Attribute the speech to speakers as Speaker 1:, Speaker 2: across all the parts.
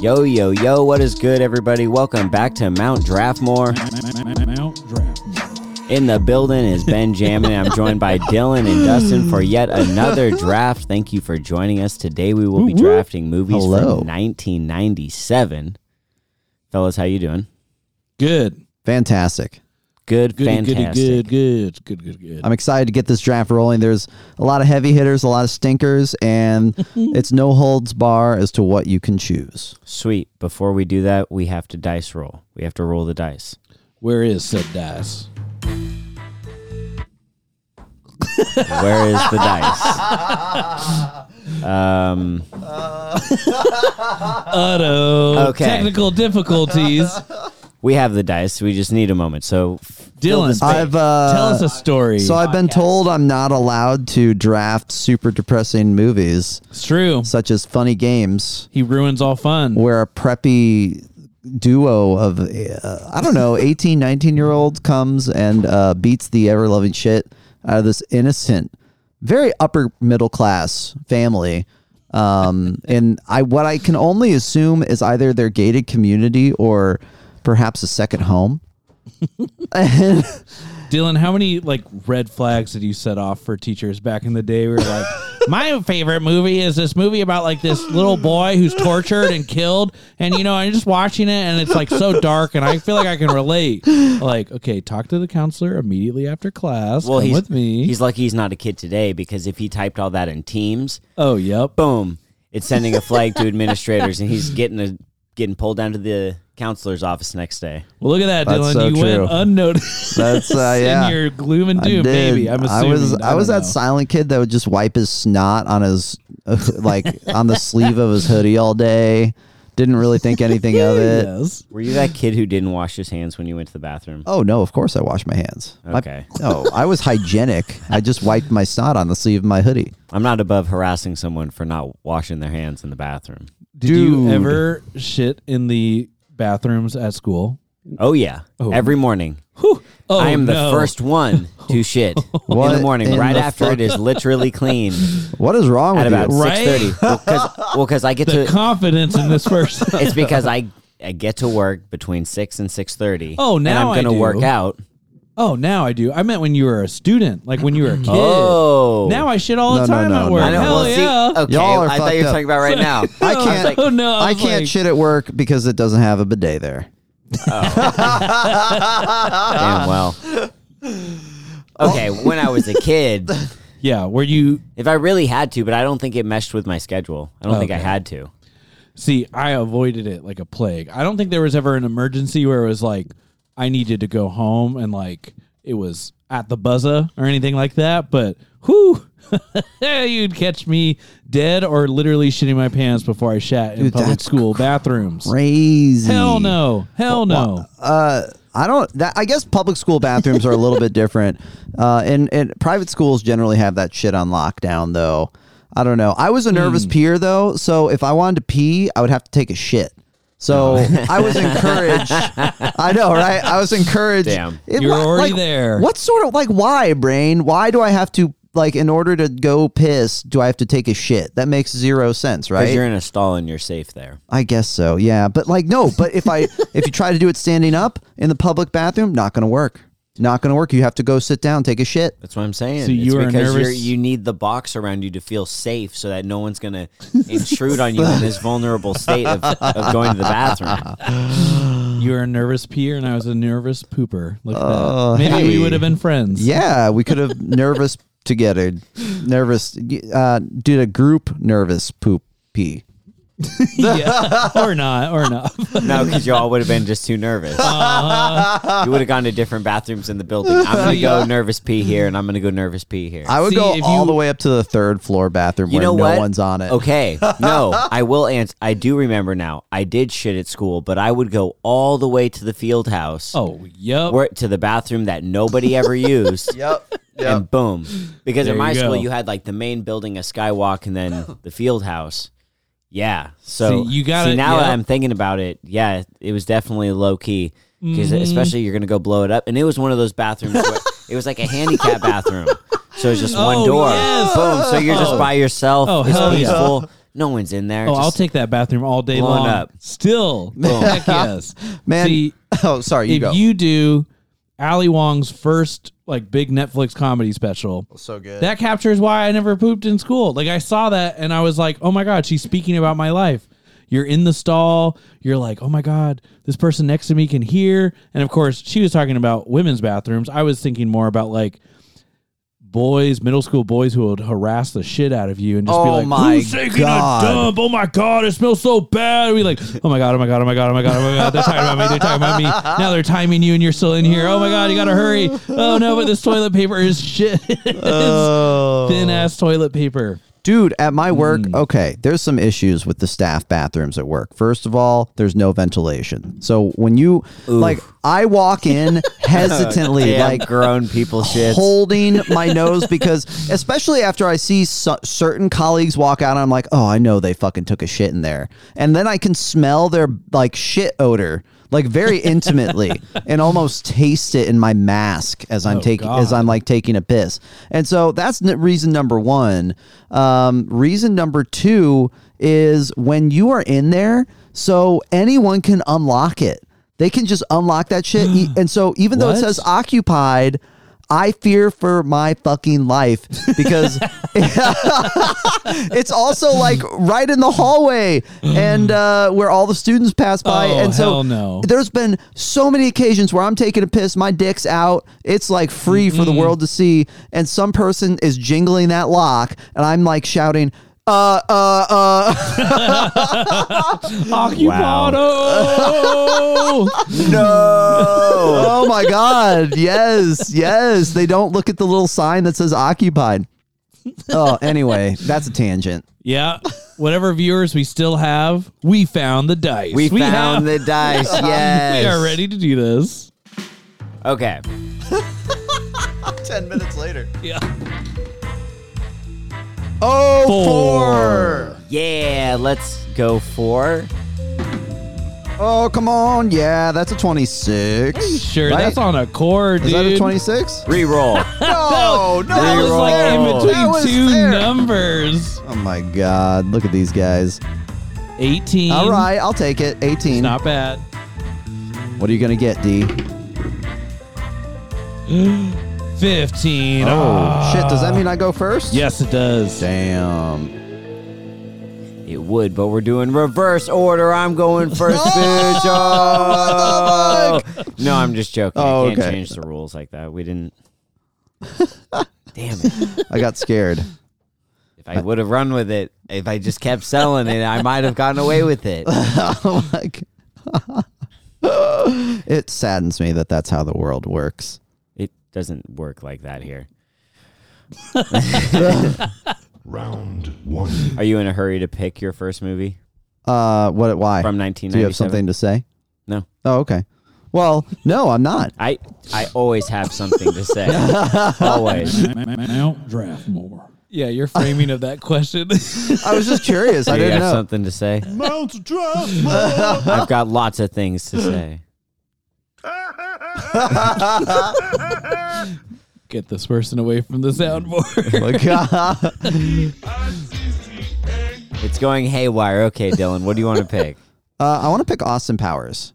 Speaker 1: Yo, yo, yo, what is good, everybody? Welcome back to Mount Draftmore.
Speaker 2: Mount Draft.
Speaker 1: In the building is Benjamin. I'm joined by Dylan and Dustin for yet another draft. Thank you for joining us. Today we will be
Speaker 3: Woo, woo.
Speaker 1: drafting movies
Speaker 3: Hello.
Speaker 1: from 1997. Fellas, how you doing?
Speaker 2: Good.
Speaker 3: Fantastic.
Speaker 1: Good,
Speaker 2: Goody, goody,
Speaker 1: fantastic.
Speaker 2: good, good, good, good, good.
Speaker 3: I'm excited to get this draft rolling. There's a lot of heavy hitters, a lot of stinkers, and it's no holds bar as to what you can choose.
Speaker 1: Sweet. Before we do that, we have to dice roll. We have to roll the dice.
Speaker 2: Where is said dice?
Speaker 1: Where is the dice? Um,
Speaker 2: Utto.
Speaker 1: Okay.
Speaker 2: Technical difficulties.
Speaker 1: We have the dice. We just need a moment. So,
Speaker 2: Dylan.
Speaker 3: I've uh,
Speaker 2: tell us a story.
Speaker 3: So I've been told I'm not allowed to draft super depressing movies,
Speaker 2: it's true.
Speaker 3: such as funny games,
Speaker 2: He ruins all fun.
Speaker 3: where a preppy duo of uh, I don't know 18, 19 year olds comes and uh, beats the ever loving shit out of this innocent, very upper middle class family. Um, and I what I can only assume is either their gated community or perhaps a second home.
Speaker 2: Dylan, how many like red flags did you set off for teachers back in the day? We were like, my favorite movie is this movie about like this little boy who's tortured and killed, and you know, I'm just watching it, and it's like so dark, and I feel like I can relate. Like, okay, talk to the counselor immediately after class.
Speaker 1: well,
Speaker 2: Come
Speaker 1: he's
Speaker 2: with me.
Speaker 1: He's lucky he's not a kid today because if he typed all that in Teams,
Speaker 2: oh, yep.
Speaker 1: boom, it's sending a flag to administrators, and he's getting a getting pulled down to the counselor's office next day.
Speaker 2: Well, look at that,
Speaker 3: That's
Speaker 2: Dylan.
Speaker 3: so
Speaker 2: you
Speaker 3: true.
Speaker 2: went unnoticed.
Speaker 3: That's, uh, yeah.
Speaker 2: in your gloom and
Speaker 3: I
Speaker 2: doom,
Speaker 3: did.
Speaker 2: baby. I'm
Speaker 3: I was I, was
Speaker 2: don't
Speaker 3: that
Speaker 2: know.
Speaker 3: silent kid that would just wipe his snot on his like on the sleeve of his hoodie all day. Didn't really think anything of it.
Speaker 2: Yes.
Speaker 1: Were you that kid who didn't wash his hands when you went to the bathroom?
Speaker 3: Oh no, of course I washed my hands. My-
Speaker 1: Okay.
Speaker 3: no, I was hygienic. I just wiped my snot on the sleeve of my hoodie.
Speaker 1: I'm not above harassing someone for not washing their hands in the bathroom.
Speaker 2: Did you
Speaker 3: Dude.
Speaker 2: ever shit in the bathrooms at school?
Speaker 1: Oh yeah,
Speaker 2: Oh.
Speaker 1: every morning.
Speaker 2: Whew. Oh,
Speaker 1: I am the oh,
Speaker 2: no.
Speaker 1: first one to shit in
Speaker 3: What
Speaker 1: the morning,
Speaker 3: in
Speaker 1: right
Speaker 3: the
Speaker 1: after it is literally clean
Speaker 3: What is wrong
Speaker 1: at
Speaker 3: with
Speaker 1: about
Speaker 3: you?
Speaker 2: Right?
Speaker 1: six thirty. Well, because I get
Speaker 2: The
Speaker 1: to.
Speaker 2: confidence in this person.
Speaker 1: it's because I I get to work between six and six thirty.
Speaker 2: Oh, now
Speaker 1: and
Speaker 2: I
Speaker 1: I'm gonna
Speaker 2: do.
Speaker 1: work out.
Speaker 2: Oh, now I do. I meant when you were a student, like when you were a kid.
Speaker 1: Oh,
Speaker 2: Now I shit all the
Speaker 3: No, no,
Speaker 2: time
Speaker 3: no,
Speaker 2: at
Speaker 3: no.
Speaker 2: work.
Speaker 1: I know.
Speaker 2: Hell
Speaker 1: well, see,
Speaker 2: yeah.
Speaker 1: okay,
Speaker 3: Y'all are
Speaker 1: I thought you were
Speaker 3: fucked
Speaker 1: talking about right now.
Speaker 3: I can't.
Speaker 2: oh, no, I
Speaker 3: I
Speaker 2: was
Speaker 3: can't
Speaker 2: like-
Speaker 3: shit at work because it doesn't have a bidet there. Oh.
Speaker 1: Damn well. Okay, when I was a kid,
Speaker 2: Yeah, where you
Speaker 1: if I really had to, but I don't think it meshed with my schedule. I don't think I had to.
Speaker 2: see, I avoided it like a plague. I don't think there was ever an emergency where it was like I needed to go home and like it was at the buzzer or anything like that. But whoo, you'd catch me dead or literally shitting my pants before I shat in
Speaker 3: Dude,
Speaker 2: public
Speaker 3: that's
Speaker 2: school bathrooms.
Speaker 3: Crazy.
Speaker 2: Hell no, hell no.
Speaker 3: Uh, I don't. That, I guess public school bathrooms are a little bit different. Uh, and and private schools generally have that shit on lockdown, though. I don't know. I was a nervous
Speaker 2: Hmm.
Speaker 3: peer though, so if I wanted to pee, I would have to take a shit. So. I was encouraged. I know, right? I was encouraged.
Speaker 1: Damn.
Speaker 3: It-
Speaker 2: You're already
Speaker 3: like,
Speaker 2: there.
Speaker 3: What sort of like why, brain? Why do I have to like in order to go piss? Do I have to take a shit? That makes zero sense, right?
Speaker 1: Because you're in a stall and you're safe there.
Speaker 3: I guess so. Yeah, but like no, but if I if you try to do it standing up in the public bathroom, not going to work. Not going to work. You have to go sit down, take a shit.
Speaker 1: That's what I'm saying.
Speaker 2: So
Speaker 1: it's
Speaker 2: you are
Speaker 1: because
Speaker 2: nervous-
Speaker 1: you need the box around you to feel safe so that no one's going to intrude on you in this vulnerable state of, of going to the bathroom.
Speaker 2: You were a nervous peer and I was a nervous pooper. Look at
Speaker 3: Oh,
Speaker 2: that. Maybe we would have been friends.
Speaker 3: Yeah, we could have nervous together. Nervous uh did a group nervous poop pee.
Speaker 2: yeah. or not, or not.
Speaker 1: No, because you all would have been just too nervous.
Speaker 2: Uh-huh.
Speaker 1: You would have gone to different bathrooms in the building. I'm going to go nervous pee here, and I'm going to go nervous pee here.
Speaker 3: I would
Speaker 2: See,
Speaker 3: go
Speaker 2: if
Speaker 3: all
Speaker 2: you-
Speaker 3: the way up to the third floor bathroom
Speaker 1: you
Speaker 3: where
Speaker 1: know
Speaker 3: no
Speaker 1: what?
Speaker 3: one's on it.
Speaker 1: Okay, no, I will answer. I do remember now. I did shit at school, but I would go all the way to the field house,
Speaker 2: Oh, yep.
Speaker 1: where, to the bathroom that nobody ever used.
Speaker 3: Yep.
Speaker 1: and boom. Because
Speaker 2: There
Speaker 1: in my
Speaker 2: you
Speaker 1: school, you had like the main building, a skywalk, and then the field house. Yeah. So
Speaker 2: See, you gotta-
Speaker 1: see, now
Speaker 2: yep.
Speaker 1: that I'm thinking about it. Yeah, it was definitely low key because
Speaker 2: Mm-hmm.
Speaker 1: especially you're gonna go blow it up, and it was one of those bathrooms where it was like a handicap bathroom. So it's just one
Speaker 2: Oh,
Speaker 1: door.
Speaker 2: yes.
Speaker 1: Boom. So you're just
Speaker 2: Oh.
Speaker 1: by yourself.
Speaker 2: Oh,
Speaker 1: it's
Speaker 2: hell yeah.
Speaker 1: No one's in there.
Speaker 2: Oh, I'll take that bathroom all day long.
Speaker 1: up.
Speaker 2: Still, heck yes,
Speaker 3: Man,
Speaker 2: See,
Speaker 3: oh, sorry, you
Speaker 2: if
Speaker 3: go.
Speaker 2: you do Ali Wong's first like big Netflix comedy special,
Speaker 3: so good.
Speaker 2: that captures why I never pooped in school. Like I saw that and I was like, oh my god, she's speaking about my life. You're in the stall. You're like, oh my god, this person next to me can hear. And of course, she was talking about women's bathrooms. I was thinking more about like boys, middle school boys who would harass the shit out of you and just be
Speaker 3: Oh
Speaker 2: like,
Speaker 3: my
Speaker 2: "Who's taking
Speaker 3: God.
Speaker 2: a dump? Oh my god, it smells so bad." We like, "Oh my god, oh my god, oh my god, oh my god, oh my god." They're talking about me. They're talking about me. Now they're timing you, and you're still in here. Oh my god, you gotta hurry. Oh no, but this toilet paper is shit.
Speaker 3: Oh.
Speaker 2: Thin ass toilet paper.
Speaker 3: Dude, at my work,
Speaker 2: Hmm.
Speaker 3: okay, there's some issues with the staff bathrooms at work. First of all, there's no ventilation. So when you like I walk in hesitantly
Speaker 1: Damn
Speaker 3: like
Speaker 1: grown people shit.
Speaker 3: holding my nose because especially after I see so- certain colleagues walk out I'm like, "Oh, I know they fucking took a shit in there." And then I can smell their like shit odor like very intimately and almost taste it in my mask as I'm
Speaker 2: Oh,
Speaker 3: taking
Speaker 2: God.
Speaker 3: as I'm like taking a piss. And so that's n- reason number 1. Um, reason number 2 is when you are in there, so anyone can unlock it. They can just unlock that shit. And so even though it says occupied, I fear for my fucking life because it's also like right in the hallway and uh, where all the students pass by.
Speaker 2: Oh,
Speaker 3: and so
Speaker 2: no.
Speaker 3: there's been so many occasions where I'm taking a piss, my dick's out, it's like free for the world to see, and some person is jingling that lock, and I'm like shouting, uh, uh, uh.
Speaker 2: Occupado. No.
Speaker 3: Oh my god yes yes they don't look at the little sign that says occupied oh anyway that's a tangent
Speaker 2: yeah. Whatever viewers we still have, we found the dice.
Speaker 1: we, found
Speaker 2: have-
Speaker 1: the dice. Yes.
Speaker 2: We are ready to do this.
Speaker 1: Okay.
Speaker 3: 10 minutes later
Speaker 2: Yeah.
Speaker 3: Oh
Speaker 2: Four.
Speaker 1: Yeah, let's go for.
Speaker 3: oh come on yeah that's a 26
Speaker 2: Sure,
Speaker 3: Right?
Speaker 2: that's on a core, dude.
Speaker 3: is that a 26
Speaker 1: Reroll.
Speaker 3: no no
Speaker 2: That was like in between two
Speaker 3: fair.
Speaker 2: numbers.
Speaker 3: oh my god look at these guys
Speaker 2: 18.
Speaker 3: all right i'll take it 18
Speaker 2: Not bad.
Speaker 3: what are you gonna get d
Speaker 2: 15.
Speaker 3: oh ah. shit does that mean i go first
Speaker 2: Yes, it does.
Speaker 3: damn
Speaker 1: It would, but we're doing reverse order. I'm going first, bitch.
Speaker 3: Oh,
Speaker 1: Oh. No, I'm just joking.
Speaker 3: Oh,
Speaker 1: I can't
Speaker 3: okay.
Speaker 1: change the rules like that. We didn't. Damn it.
Speaker 3: i got scared
Speaker 1: If I would have run with it, if I just kept selling it, I might have gotten away with it.
Speaker 3: oh my god. it saddens me that that's how the world works.
Speaker 1: It doesn't work like that here.
Speaker 4: Round one.
Speaker 1: Are you in a hurry to pick your first movie
Speaker 3: Uh, what? Why?
Speaker 1: from
Speaker 3: Do
Speaker 1: 1997?
Speaker 3: you have something to say?
Speaker 1: No.
Speaker 3: Oh, okay. Well, no, I'm not.
Speaker 1: I I always have something to say. always.
Speaker 2: Mount Draftmore. Yeah, your framing of that question.
Speaker 3: I was just curious. I
Speaker 1: Do you
Speaker 3: didn't
Speaker 1: have
Speaker 3: know.
Speaker 1: something to say?
Speaker 4: Mount Draftmore.
Speaker 1: I've got lots of things to say.
Speaker 2: Get this person away from the soundboard.
Speaker 3: My God.
Speaker 1: It's going haywire. Okay, Dylan, what do you want to pick?
Speaker 3: Uh, I want to pick Austin Powers,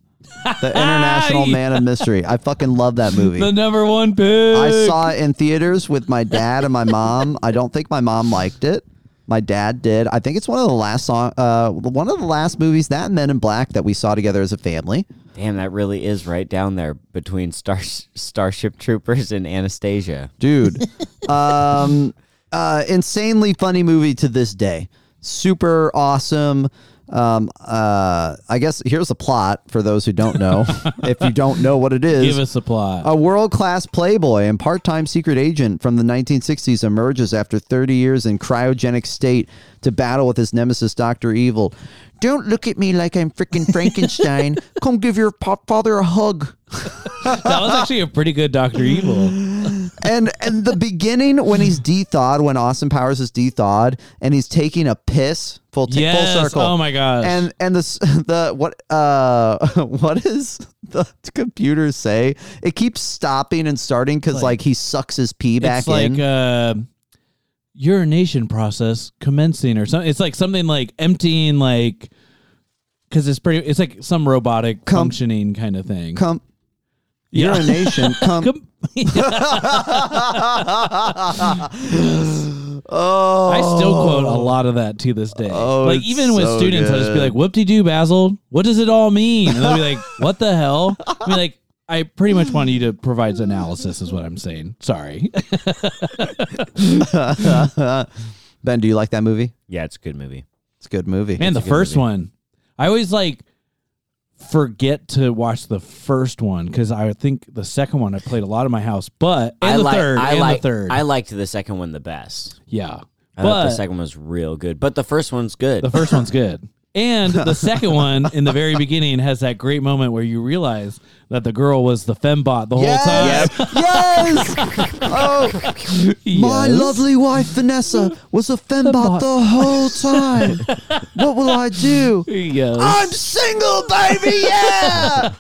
Speaker 3: the International Man of Mystery. I fucking love that movie.
Speaker 2: the number one pick.
Speaker 3: I saw it in theaters with my dad and my mom. I don't think my mom liked it. My dad did. I think it's one of the last song, uh, one of the last movies that Men in Black that we saw together as a family.
Speaker 1: Damn, that really is right down there between Star Starship Troopers and Anastasia.
Speaker 3: dude. um, uh, insanely funny movie to this day. Super awesome. Um, uh, I guess here's the plot for those who don't know. if you don't know what it is,
Speaker 2: Give us a plot.
Speaker 3: a world class playboy and part time secret agent from the 1960s emerges after 30 years in cryogenic state to battle with his nemesis, Dr. Evil. Don't look at me like I'm freaking Frankenstein. Come give your pop father a hug.
Speaker 2: that was actually a pretty good Doctor Evil.
Speaker 3: and and the beginning when he's de-thawed, when Austin Powers is de-thawed, and he's taking a piss full t-
Speaker 2: Yes.
Speaker 3: full circle.
Speaker 2: Oh my gosh.
Speaker 3: And and the the what uh what is the computer say? It keeps stopping and starting because like, he sucks his pee back
Speaker 2: it's like
Speaker 3: in.
Speaker 2: uh, urination process commencing or something. It's like something like emptying, like because it's pretty. It's like some robotic functioning kind of thing.
Speaker 3: Come,
Speaker 2: Yeah.
Speaker 3: urination. Come.
Speaker 2: Com-
Speaker 3: oh,
Speaker 2: I still quote a oh. lot of that to this day.
Speaker 3: Oh,
Speaker 2: like
Speaker 3: it's
Speaker 2: even with
Speaker 3: so
Speaker 2: students, I'll just be like, "Whoop de doo, Basil. What does it all mean?" And they'll be like, "What the hell?" I mean, like, I pretty much want you to provide analysis, is what I'm saying. Sorry.
Speaker 3: Ben, do you like that movie?
Speaker 1: Yeah, it's a good movie.
Speaker 3: It's a good movie.
Speaker 2: Man, the first
Speaker 1: movie.
Speaker 2: one, I always like forget to watch the first one because I think the second one I played a lot in my house, but and
Speaker 1: I
Speaker 2: the
Speaker 1: like.
Speaker 2: third,
Speaker 1: I
Speaker 2: and
Speaker 1: like.
Speaker 2: the third,
Speaker 1: I liked the second one the best.
Speaker 2: yeah.
Speaker 1: I thought the second one was real good, but the first one's good.
Speaker 2: the first one's good. And the second one in the very beginning has that great moment where you realize that the girl was the fembot the whole
Speaker 3: yes,
Speaker 2: time.
Speaker 3: yes. oh, my
Speaker 2: Yes.
Speaker 3: lovely wife Vanessa was a fembot the whole time. what will I do?
Speaker 2: Yes.
Speaker 3: I'm single, baby. Yeah.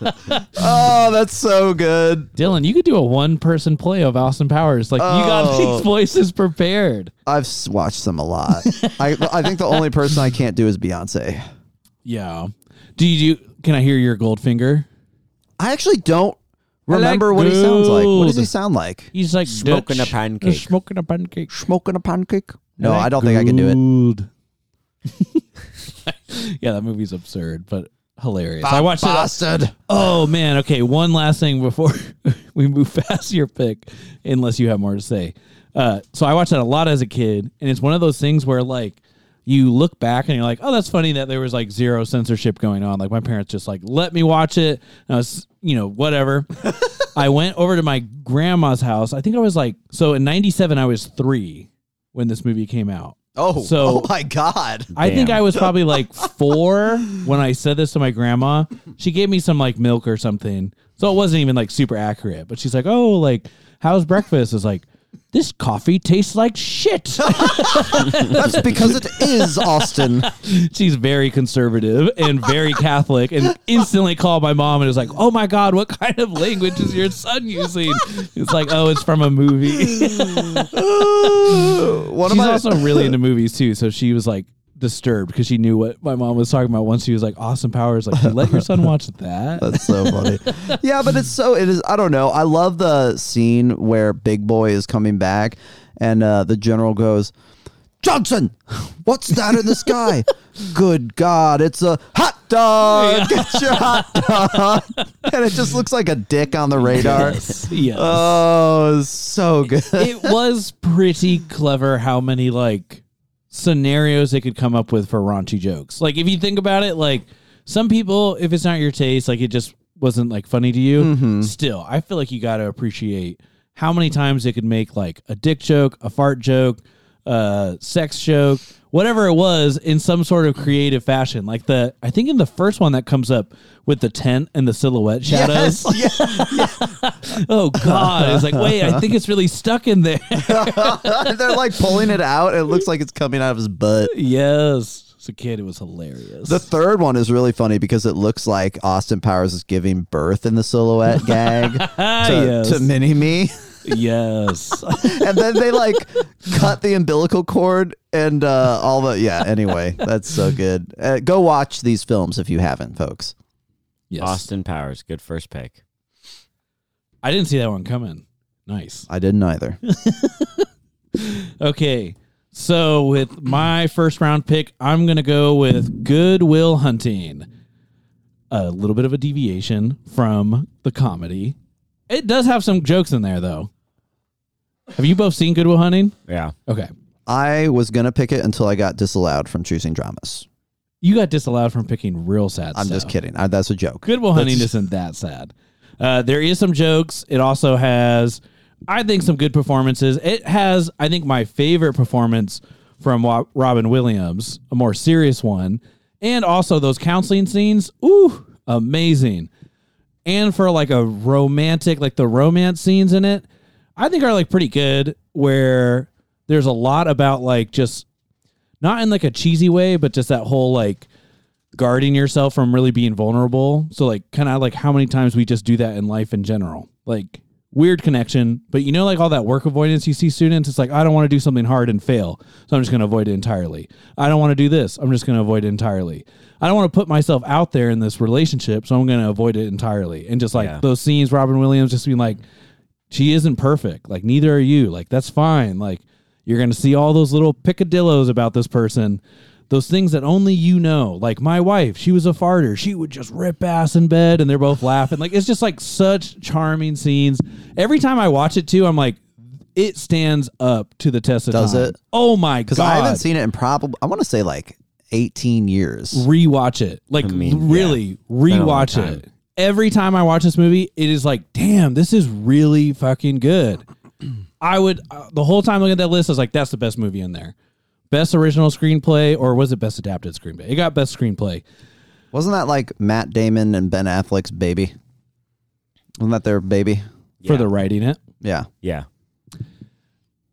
Speaker 3: oh, that's so good.
Speaker 2: Dylan, you could do a one person play of Austin Powers. Like you got
Speaker 3: Oh.
Speaker 2: these voices prepared.
Speaker 3: I've s- watched them a lot. I I think the only person I can't do is Beyonce.
Speaker 2: Yeah. Do you do can I hear your Goldfinger?
Speaker 3: I actually don't
Speaker 2: I like
Speaker 3: remember what he sounds like. What does he
Speaker 2: gold.
Speaker 3: sound like?
Speaker 2: He's like
Speaker 1: Smoking a
Speaker 2: Dutch.
Speaker 1: pancake.
Speaker 2: Smoking a pancake.
Speaker 3: Smoking a pancake? No,
Speaker 2: like
Speaker 3: I don't think I can do it.
Speaker 2: gold. yeah, that movie's absurd, but hilarious. I watched it.
Speaker 3: Bastard.
Speaker 2: Oh man. Okay. One last thing before we move past your pick, unless you have more to say. Uh, so I watched that a lot as a kid, and it's one of those things where like you look back and you're like, oh, that's funny that there was like zero censorship going on. Like my parents just like let me watch it. And I was, you know, whatever. I went over to my grandma's house. I think I was like, so in '97 I was three when this movie came out.
Speaker 3: Oh,
Speaker 2: So-
Speaker 3: oh my god.
Speaker 2: I think I was probably like four when I said this to my grandma. She gave me some like milk or something. So it wasn't even like super accurate. But she's like, oh, like, how's breakfast? Is like, this coffee tastes like shit.
Speaker 3: That's because it is Austin.
Speaker 2: she's very conservative and very Catholic and instantly called my mom and was like, oh my God, what kind of language is your son using? It's like, oh, it's from a movie.
Speaker 3: One
Speaker 2: She's
Speaker 3: my
Speaker 2: also really into movies too. So she was like, disturbed because she knew what my mom was talking about once she was like Austin Powers like you let your son watch that
Speaker 3: That's so funny. yeah, but it's so it is. I don't know. I love the scene where Big Boy is coming back, and uh, the general goes, "Johnson, what's that in the sky? Good God, it's a hot dog! Get your hot dog!" and it just looks like a dick on the radar.
Speaker 2: yes, yes.
Speaker 3: Oh, so good.
Speaker 2: it was pretty clever how many like scenarios they could come up with for raunchy jokes. Like if you think about it, like some people, if it's not your taste, like it just wasn't like funny to you.
Speaker 3: Mm-hmm.
Speaker 2: Still, I feel like you got to appreciate how many times they could make like a dick joke, a fart joke, a sex joke, whatever it was, in some sort of creative fashion. Like the, I think in the first one that comes up with the tent and the silhouette shadows.
Speaker 3: Yes, yeah.
Speaker 2: Oh God! It's like, wait, I think it's really stuck in there.
Speaker 3: They're like pulling it out. It looks like it's coming out of his butt.
Speaker 2: yes, as a kid, it was hilarious.
Speaker 3: The third one is really funny because it looks like Austin Powers is giving birth in the silhouette gag to,
Speaker 2: yes.
Speaker 3: to Mini Me.
Speaker 2: Yes.
Speaker 3: and then they like cut the umbilical cord and uh, all the yeah. Anyway, that's so good. Uh, go watch these films if you haven't, folks.
Speaker 2: yes.
Speaker 1: Austin Powers, good first pick.
Speaker 2: I didn't see that one coming. Nice.
Speaker 3: I didn't either.
Speaker 2: Okay. So with my first round pick, I'm gonna go with Good Will Hunting. A little bit of a deviation from the comedy. It does have some jokes in there, though. Have you both seen Good Will Hunting?
Speaker 1: Yeah.
Speaker 2: Okay.
Speaker 3: I was gonna pick it until I got disallowed from choosing dramas.
Speaker 2: You got disallowed from picking real sad
Speaker 3: I'm just kidding. I, that's a joke.
Speaker 2: Good Will Hunting
Speaker 3: That's-
Speaker 2: isn't that sad. Uh, there is some jokes. It also has, I think, some good performances. It has, I think, my favorite performance from Wa- Robin Williams, a more serious one, and also those counseling scenes. Ooh, amazing! And for like a romantic, like the romance scenes in it, I think are like pretty good. Where there's a lot about like just not in like a cheesy way, but just that whole like guarding yourself from really being vulnerable. So like kind of like how many times we just do that in life in general. Like weird connection. But you know, like all that work avoidance you see students, it's like I don't want to do something hard and fail, so I'm just going to avoid it entirely. I don't want to do this, I'm just going to avoid it entirely. I don't want to put myself out there in this relationship, so I'm going to avoid it entirely. And just like
Speaker 1: Yeah.
Speaker 2: those scenes, Robin Williams just being like, she isn't perfect. Like neither are you. Like that's fine. Like you're going to see all those little picadillos about this person. Those things that only you know. Like my wife, she was a farter. She would just rip ass in bed and they're both laughing. Like it's just like such charming scenes. Every time I watch it too, I'm like it stands up to the test of time.
Speaker 3: Does
Speaker 2: time.
Speaker 3: it?
Speaker 2: Oh my god.
Speaker 3: Because I haven't seen it in probably, I want to say like 18 years.
Speaker 2: rewatch it. Like
Speaker 1: mean,
Speaker 2: really
Speaker 1: long
Speaker 2: rewatch it. Every time I watch this movie, it is like, damn, this is really fucking good. I would uh, the whole time looking at that list, I was like, that's the best movie in there. Best original screenplay, or was it best adapted screenplay? It got best screenplay.
Speaker 3: Wasn't that like Matt Damon and Ben Affleck's baby? Wasn't that their baby?
Speaker 2: for
Speaker 1: Yeah.
Speaker 2: the writing it.
Speaker 3: Yeah.
Speaker 1: Yeah.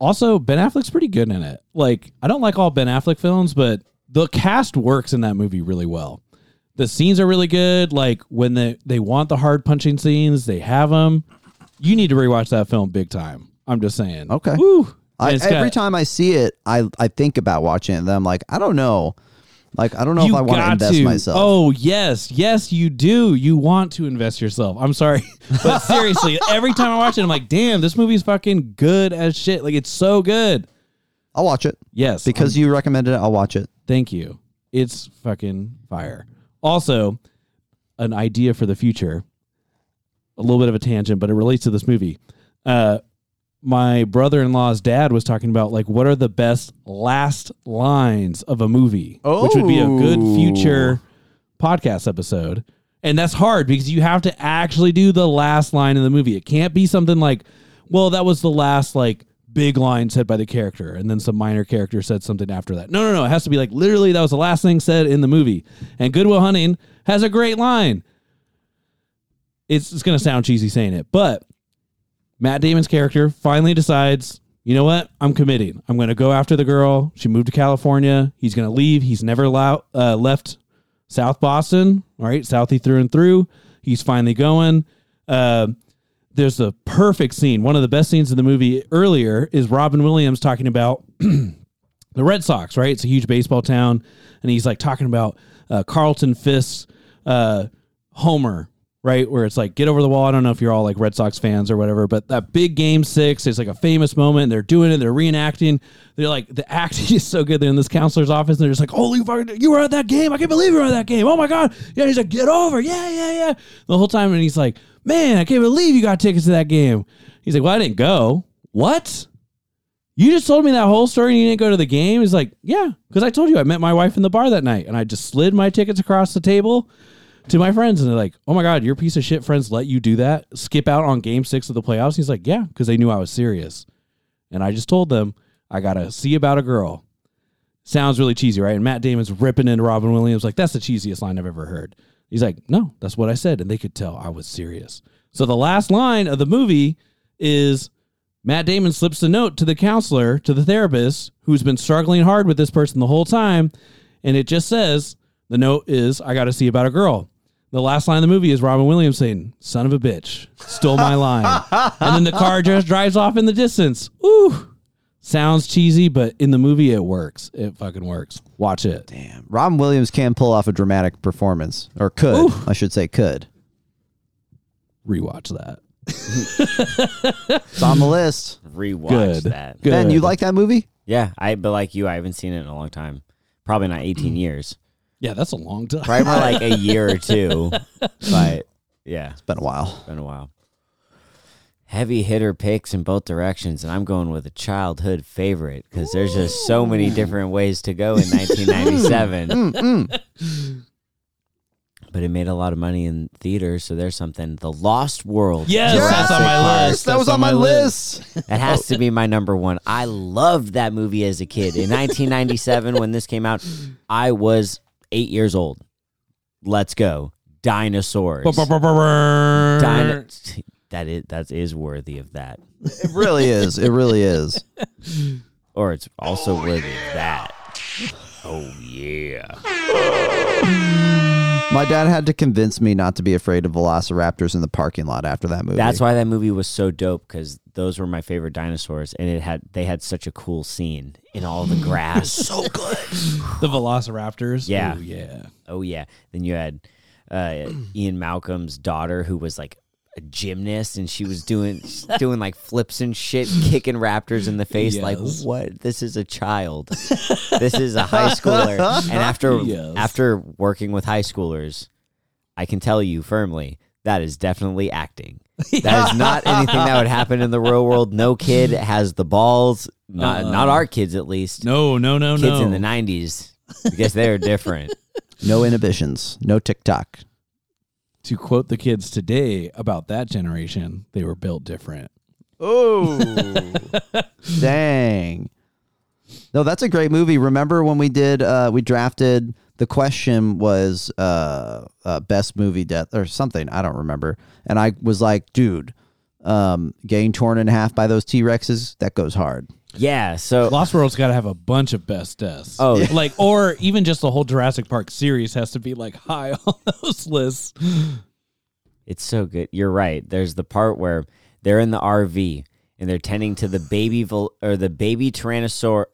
Speaker 2: Also, Ben Affleck's pretty good in it. Like, I don't like all Ben Affleck films, but the cast works in that movie really well. The scenes are really good. Like when they they want the hard punching scenes, they have them. You need to rewatch that film big time. I'm just saying.
Speaker 3: Okay.
Speaker 2: Woo.
Speaker 3: I, every
Speaker 2: got-
Speaker 3: time I see it, I, I think about watching it. And then I'm like, I don't know. Like, I don't know if I want to invest myself.
Speaker 2: Oh yes, yes, you do. You want to invest yourself. I'm sorry, but seriously, every time I watch it, I'm like, damn, this movie's fucking good as shit. Like it's so good.
Speaker 3: I'll watch it.
Speaker 2: Yes,
Speaker 3: Because you recommended it, I'll watch it.
Speaker 2: Thank you. It's fucking fire. Also, an idea for the future. A little bit of a tangent, but it relates to this movie. Uh, my brother-in-law's dad was talking about like what are the best last lines of a movie, which would be a good
Speaker 3: Oh.
Speaker 2: future podcast episode. And that's hard because you have to actually do the last line in the movie. It can't be something like, well, that was the last like big line said by the character, and then some minor character said something after that. No, no, no. It has to be like literally that was the last thing said in the movie. And Good Will Hunting has a great line. It's it's gonna sound cheesy saying it, but Matt Damon's character finally decides, you know what? I'm committing. I'm going to go after the girl. She moved to California. He's going to leave. He's never allow, uh, left South Boston, all right? Southie through and through. He's finally going. Uh, there's a perfect scene. One of the best scenes in the movie earlier is Robin Williams talking about the Red Sox, right? It's a huge baseball town. And he's like talking about uh, Carlton Fisk's uh, homer, right? Where it's like, get over the wall. I don't know if you're all like Red Sox fans or whatever, but that big game six is like a famous moment. They're doing it, they're reenacting. They're like, the acting is so good. They're in this counselor's office and they're just like, holy fucking, you were at that game. I can't believe you were at that game. Oh my God. Yeah. He's like, get over. Yeah, yeah, yeah. The whole time. And he's like, man, I can't believe you got tickets to that game. He's like, well, I didn't go. What? You just told me that whole story and you didn't go to the game? He's like, yeah, because I told you I met my wife in the bar that night and I just slid my tickets across the table to my friends and they're like, oh my God, your piece of shit friends let you do that? Skip out on game six of the playoffs? He's like, yeah, because they knew I was serious. And I just told them, I got to see about a girl. Sounds really cheesy, right? And Matt Damon's ripping into Robin Williams like, that's the cheesiest line I've ever heard. He's like, no, that's what I said. And they could tell I was serious. So the last line of the movie is Matt Damon slips a note to the counselor, to the therapist, who's been struggling hard with this person the whole time. And it just says, the note is, I got to see about a girl. The last line of the movie is Robin Williams saying, son of a bitch, stole my line. and then the car just drives off in the distance. Ooh. Sounds cheesy, but in the movie, it works. It fucking works. Watch it.
Speaker 3: Damn. Robin Williams can pull off a dramatic performance, or could, I should say, could.
Speaker 2: Rewatch that.
Speaker 3: It's on the list.
Speaker 1: Rewatch
Speaker 2: Good.
Speaker 1: that.
Speaker 2: Good.
Speaker 3: Ben, you like that movie?
Speaker 1: Yeah, I but like you, I haven't seen it in a long time. Probably not 18 hmm. years.
Speaker 2: Yeah, that's a long time.
Speaker 1: Probably more like a year or two. But yeah,
Speaker 3: It's been a while.
Speaker 1: been a while. Heavy hitter picks in both directions, and I'm going with a childhood favorite because there's just so many different ways to go in 1997. Mm, mm, mm. but it made a lot of money in theaters, so there's something. The Lost World.
Speaker 2: Yes,
Speaker 1: Jurassic
Speaker 2: that's on my
Speaker 1: Park.
Speaker 2: list.
Speaker 3: that
Speaker 2: That's
Speaker 3: was on my list.
Speaker 1: That has to be my number one. I loved that movie as a kid. In 1997, when this came out, I was eight years old. Let's go. Dinosaurs. Dino- that is that is worthy of that.
Speaker 3: It really is. It really is.
Speaker 1: Or it's also worthy of that. Oh yeah.
Speaker 3: My dad had to convince me not to be afraid of velociraptors in the parking lot after that movie.
Speaker 1: That's why that movie was so dope because those were my favorite dinosaurs, and it had they had such a cool scene in all the grass. so good.
Speaker 2: The Velociraptors.
Speaker 1: Yeah.
Speaker 2: Ooh, yeah.
Speaker 1: Oh yeah. Then you had uh, Ian Malcolm's daughter, who was like a gymnast, and she was doing doing like flips and shit, kicking raptors in the face. Like what? This is a child. this is a high schooler. And after
Speaker 2: Yes.
Speaker 1: after working with high schoolers, I can tell you firmly that is definitely acting. That is not anything that would happen in the real world. No kid has the balls. Not uh, not our kids, at least.
Speaker 2: No, no, no,
Speaker 1: kids
Speaker 2: no.
Speaker 1: Kids in the '90s, because they're different.
Speaker 3: no inhibitions, no TikTok.
Speaker 2: To quote the kids today about that generation, they were built different.
Speaker 3: Oh, dang! No, that's a great movie. Remember when we did? Uh, we drafted. The question was uh, uh, best movie death or something. I don't remember. And I was like, dude, um, getting torn in half by those T Rexes that goes hard.
Speaker 1: Yeah. So
Speaker 2: Lost World's got to have a bunch of best deaths.
Speaker 1: Oh. Yeah.
Speaker 2: like or even just the whole Jurassic Park series has to be like high on those lists.
Speaker 1: It's so good. You're right. There's the part where they're in the RV and they're tending to the baby vol- or the baby tyrannosaur.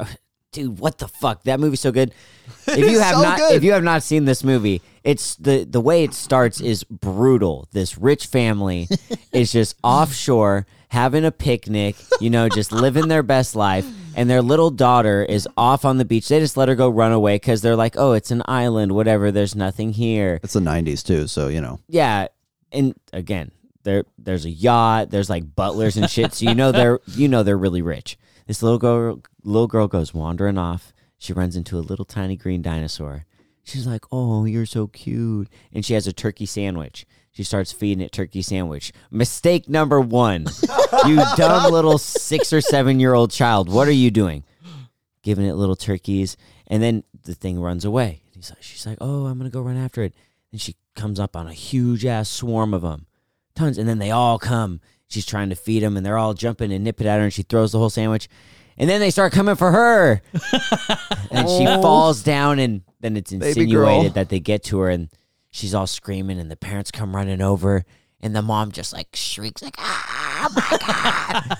Speaker 1: Dude, what the fuck? That movie's so good. If you have
Speaker 3: so
Speaker 1: not
Speaker 3: good.
Speaker 1: if you have not seen this movie, it's the the way it starts is brutal. This rich family is just offshore having a picnic, you know, just living their best life. And their little daughter is off on the beach. They just let her go run away because they're like, oh, it's an island, whatever. There's nothing here.
Speaker 3: It's the '90s too, so you know.
Speaker 1: Yeah, and again, there there's a yacht, there's like butlers and shit, so you know they're you know they're really rich. This little girl little girl goes wandering off. She runs into a little tiny green dinosaur. She's like, "Oh, you're so cute," and she has a turkey sandwich. She starts feeding it turkey sandwich. Mistake number one, you dumb little six or seven year old child. What are you doing? Giving it little turkeys, and then the thing runs away. He's like, she's like, "Oh, I'm gonna go run after it." And she comes up on a huge ass swarm of them, tons, and then they all come. She's trying to feed them, and they're all jumping and nipping at her, and she throws the whole sandwich, and then they start coming for her, and she falls down, and then it's insinuated that they get to her, and she's all screaming, and the parents come running over, and the mom just like shrieks like, "Ah, my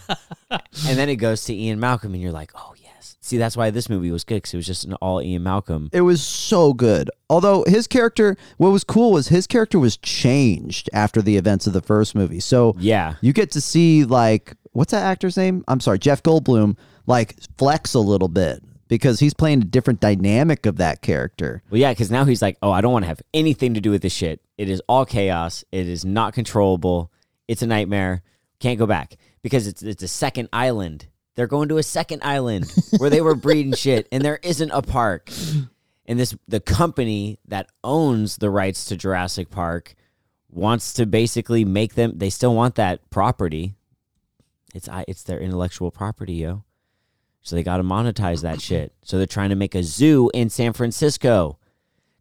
Speaker 1: god!" and then it goes to Ian Malcolm, and you're like, "Oh yes." See, that's why this movie was good because it was just an all Ian Malcolm.
Speaker 3: It was so good. Although his character, what was cool was his character was changed after the events of the first movie. So
Speaker 1: Yeah.
Speaker 3: you get to see like what's that actor's name? I'm sorry, Jeff Goldblum, like flex a little bit because he's playing a different dynamic of that character.
Speaker 1: Well, yeah, because now he's like, oh, I don't want to have anything to do with this shit. It is all chaos. It is not controllable. It's a nightmare. Can't go back because it's it's a second island. They're going to a second island where they were breeding shit, and there isn't a park. And this the company that owns the rights to Jurassic Park wants to basically make them. They still want that property. It's I. It's their intellectual property, yo. So they got to monetize that shit. So they're trying to make a zoo in San Francisco,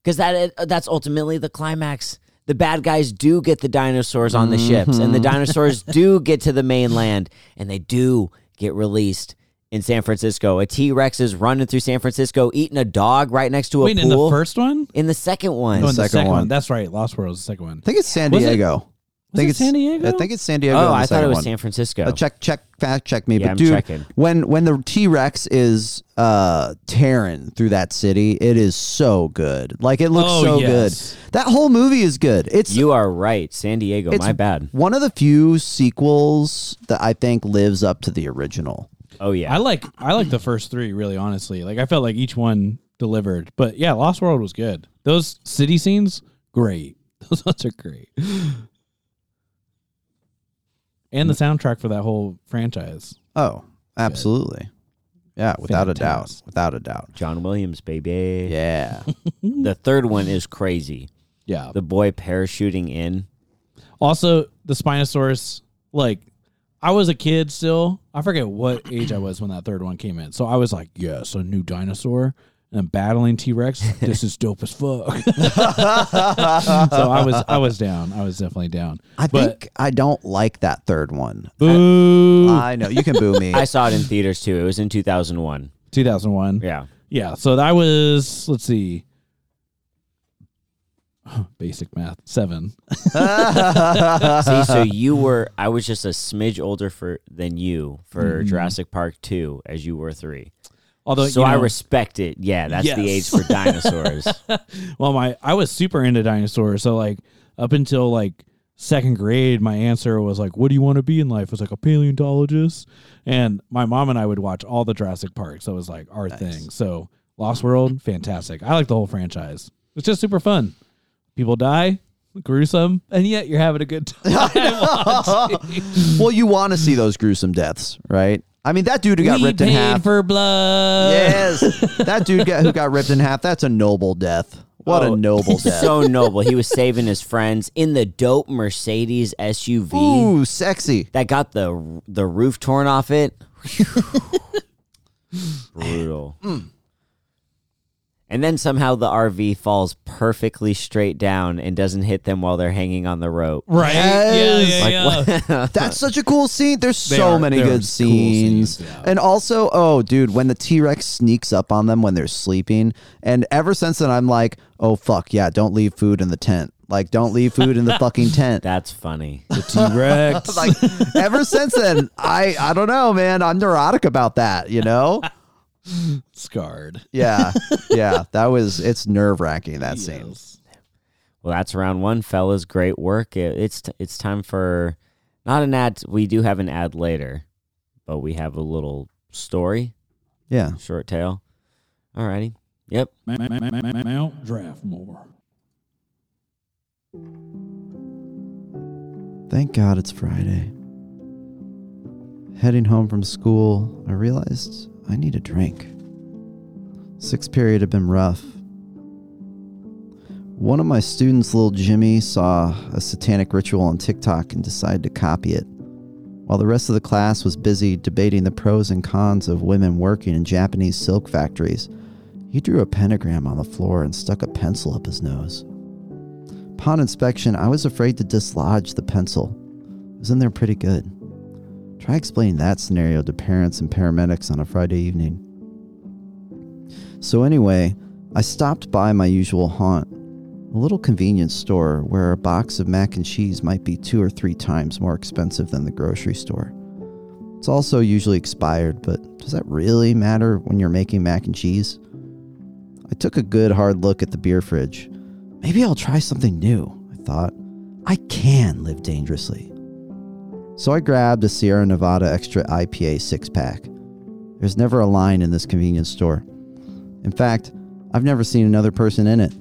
Speaker 1: because that uh, that's ultimately the climax. The bad guys do get the dinosaurs on the ships, and the mm-hmm. dinosaurs do get to the mainland, and they do get released in San Francisco. A T Rex is running through San Francisco, eating a dog right next to a
Speaker 2: Wait, in the first one?
Speaker 1: In the second one,
Speaker 2: No, in the
Speaker 3: second
Speaker 2: second one.
Speaker 3: one.
Speaker 2: That's right. Lost World is the second one.
Speaker 3: I think it's San
Speaker 2: Was it-
Speaker 3: Diego. I think
Speaker 2: it
Speaker 3: it's
Speaker 2: San Diego?
Speaker 3: I think it's San Diego.
Speaker 1: oh, I thought it was
Speaker 3: one.
Speaker 1: San Francisco.
Speaker 3: Uh, check, check, fact check me.
Speaker 1: Yeah,
Speaker 3: but
Speaker 1: I'm
Speaker 3: dude,
Speaker 1: checking.
Speaker 3: when when the T Rex is uh tearing through that city, it is so good. Like it looks
Speaker 2: Oh,
Speaker 3: so
Speaker 2: yes.
Speaker 3: good. That whole movie is good. It's
Speaker 1: You are right, San Diego.
Speaker 3: It's-
Speaker 1: my bad.
Speaker 3: one of the few sequels that I think lives up to the original.
Speaker 1: Oh yeah,
Speaker 2: I like I like the first three, really honestly. Like I felt like each one delivered. But yeah, Lost World was good. Those city scenes, great. Those ones are great. And the mm. soundtrack for that whole franchise.
Speaker 3: Oh, absolutely. Yeah, without a doubt.
Speaker 2: Fantastic.
Speaker 3: Without a doubt.
Speaker 1: John Williams, baby.
Speaker 3: Yeah.
Speaker 1: The third one is crazy.
Speaker 2: Yeah.
Speaker 1: The boy parachuting in.
Speaker 2: Also, the Spinosaurus, like, I was a kid still. I forget what age I was when that third one came in. So I was like, yes, a new dinosaur and I'm battling T Rex. This is dope as fuck. so I was I was down. I was definitely down.
Speaker 3: I
Speaker 2: But-
Speaker 3: think I don't like that third one.
Speaker 2: Boo.
Speaker 3: I know. You can boo me.
Speaker 1: I saw it in theaters too. It was in 2001.
Speaker 2: 2001.
Speaker 1: Yeah.
Speaker 2: Yeah. So that was, let's see. Basic math. Seven.
Speaker 1: See, so you were I was just a smidge older for than you for
Speaker 2: Mm-hmm.
Speaker 1: Jurassic Park 2 as you were 3.
Speaker 2: Although
Speaker 1: so
Speaker 2: you
Speaker 1: I respect it. Yeah, that's the age for dinosaurs.
Speaker 2: Well, my I was super into dinosaurs, so like up until like second grade, my answer was like, "What do you want to be in life?" I was like a paleontologist, and my mom and I would watch all the Jurassic Park, so it was like our thing. So Lost World, fantastic. I like the whole franchise. It's just super fun. People die, gruesome, and yet you're having a good time.
Speaker 3: well, you want to see those gruesome deaths, right? I mean, that dude who got
Speaker 2: we
Speaker 3: ripped in half.
Speaker 2: for blood.
Speaker 3: yes, that dude got, who got ripped in half. That's a noble death. What
Speaker 1: Oh,
Speaker 3: a noble death.
Speaker 1: so noble. He was saving his friends in the dope Mercedes SUV
Speaker 3: Ooh, sexy.
Speaker 1: that got the the roof torn off it. Brutal. Mm. And then somehow the RV falls perfectly straight down and doesn't hit them while they're hanging on the rope.
Speaker 2: Right.
Speaker 3: Yes.
Speaker 2: Yeah, yeah, yeah.
Speaker 3: That's such a cool scene. There's
Speaker 2: They
Speaker 3: so
Speaker 2: are-
Speaker 3: many
Speaker 2: they are
Speaker 3: good
Speaker 2: cool
Speaker 3: scenes.
Speaker 2: scenes, yeah.
Speaker 3: And also, oh, dude, when the T Rex sneaks up on them when they're sleeping. And ever since then, I'm like, oh, fuck, yeah, don't leave food in the tent. Like, don't leave food in the fucking tent.
Speaker 1: That's funny.
Speaker 2: The T-Rex.
Speaker 3: like, ever since then, I, I don't know, man. I'm neurotic about that, you know?
Speaker 2: Scarred.
Speaker 3: Yeah. Yeah. That was, it's nerve wracking, that scene.
Speaker 1: Well, that's round one, fellas. Great work. It- It's t- it's time for not an ad. We do have an ad later, but we have a little story,
Speaker 3: Yeah.
Speaker 1: short tale. Alrighty. Yep.
Speaker 2: Mount Draftmore.
Speaker 3: Thank God it's Friday. Heading home from school, I realized I need a drink. Sixth period had been rough. One of my students, little Jimmy, saw a satanic ritual on TikTok and decided to copy it. While the rest of the class was busy debating the pros and cons of women working in Japanese silk factories, he drew a pentagram on the floor and stuck a pencil up his nose. Upon inspection, I was afraid to dislodge the pencil. It was in there pretty good. Try explaining that scenario to parents and paramedics on a Friday evening. So, anyway, I stopped by my usual haunt, a little convenience store where a box of mac and cheese might be two or three times more expensive than the grocery store. It's also usually expired, but does that really matter when you're making mac and cheese? I took a good hard look at the beer fridge. Maybe I'll try something new, I thought. I can live dangerously. So I grabbed a Sierra Nevada Extra IPA six pack. There's never a line in this convenience store. In fact, I've never seen another person in it.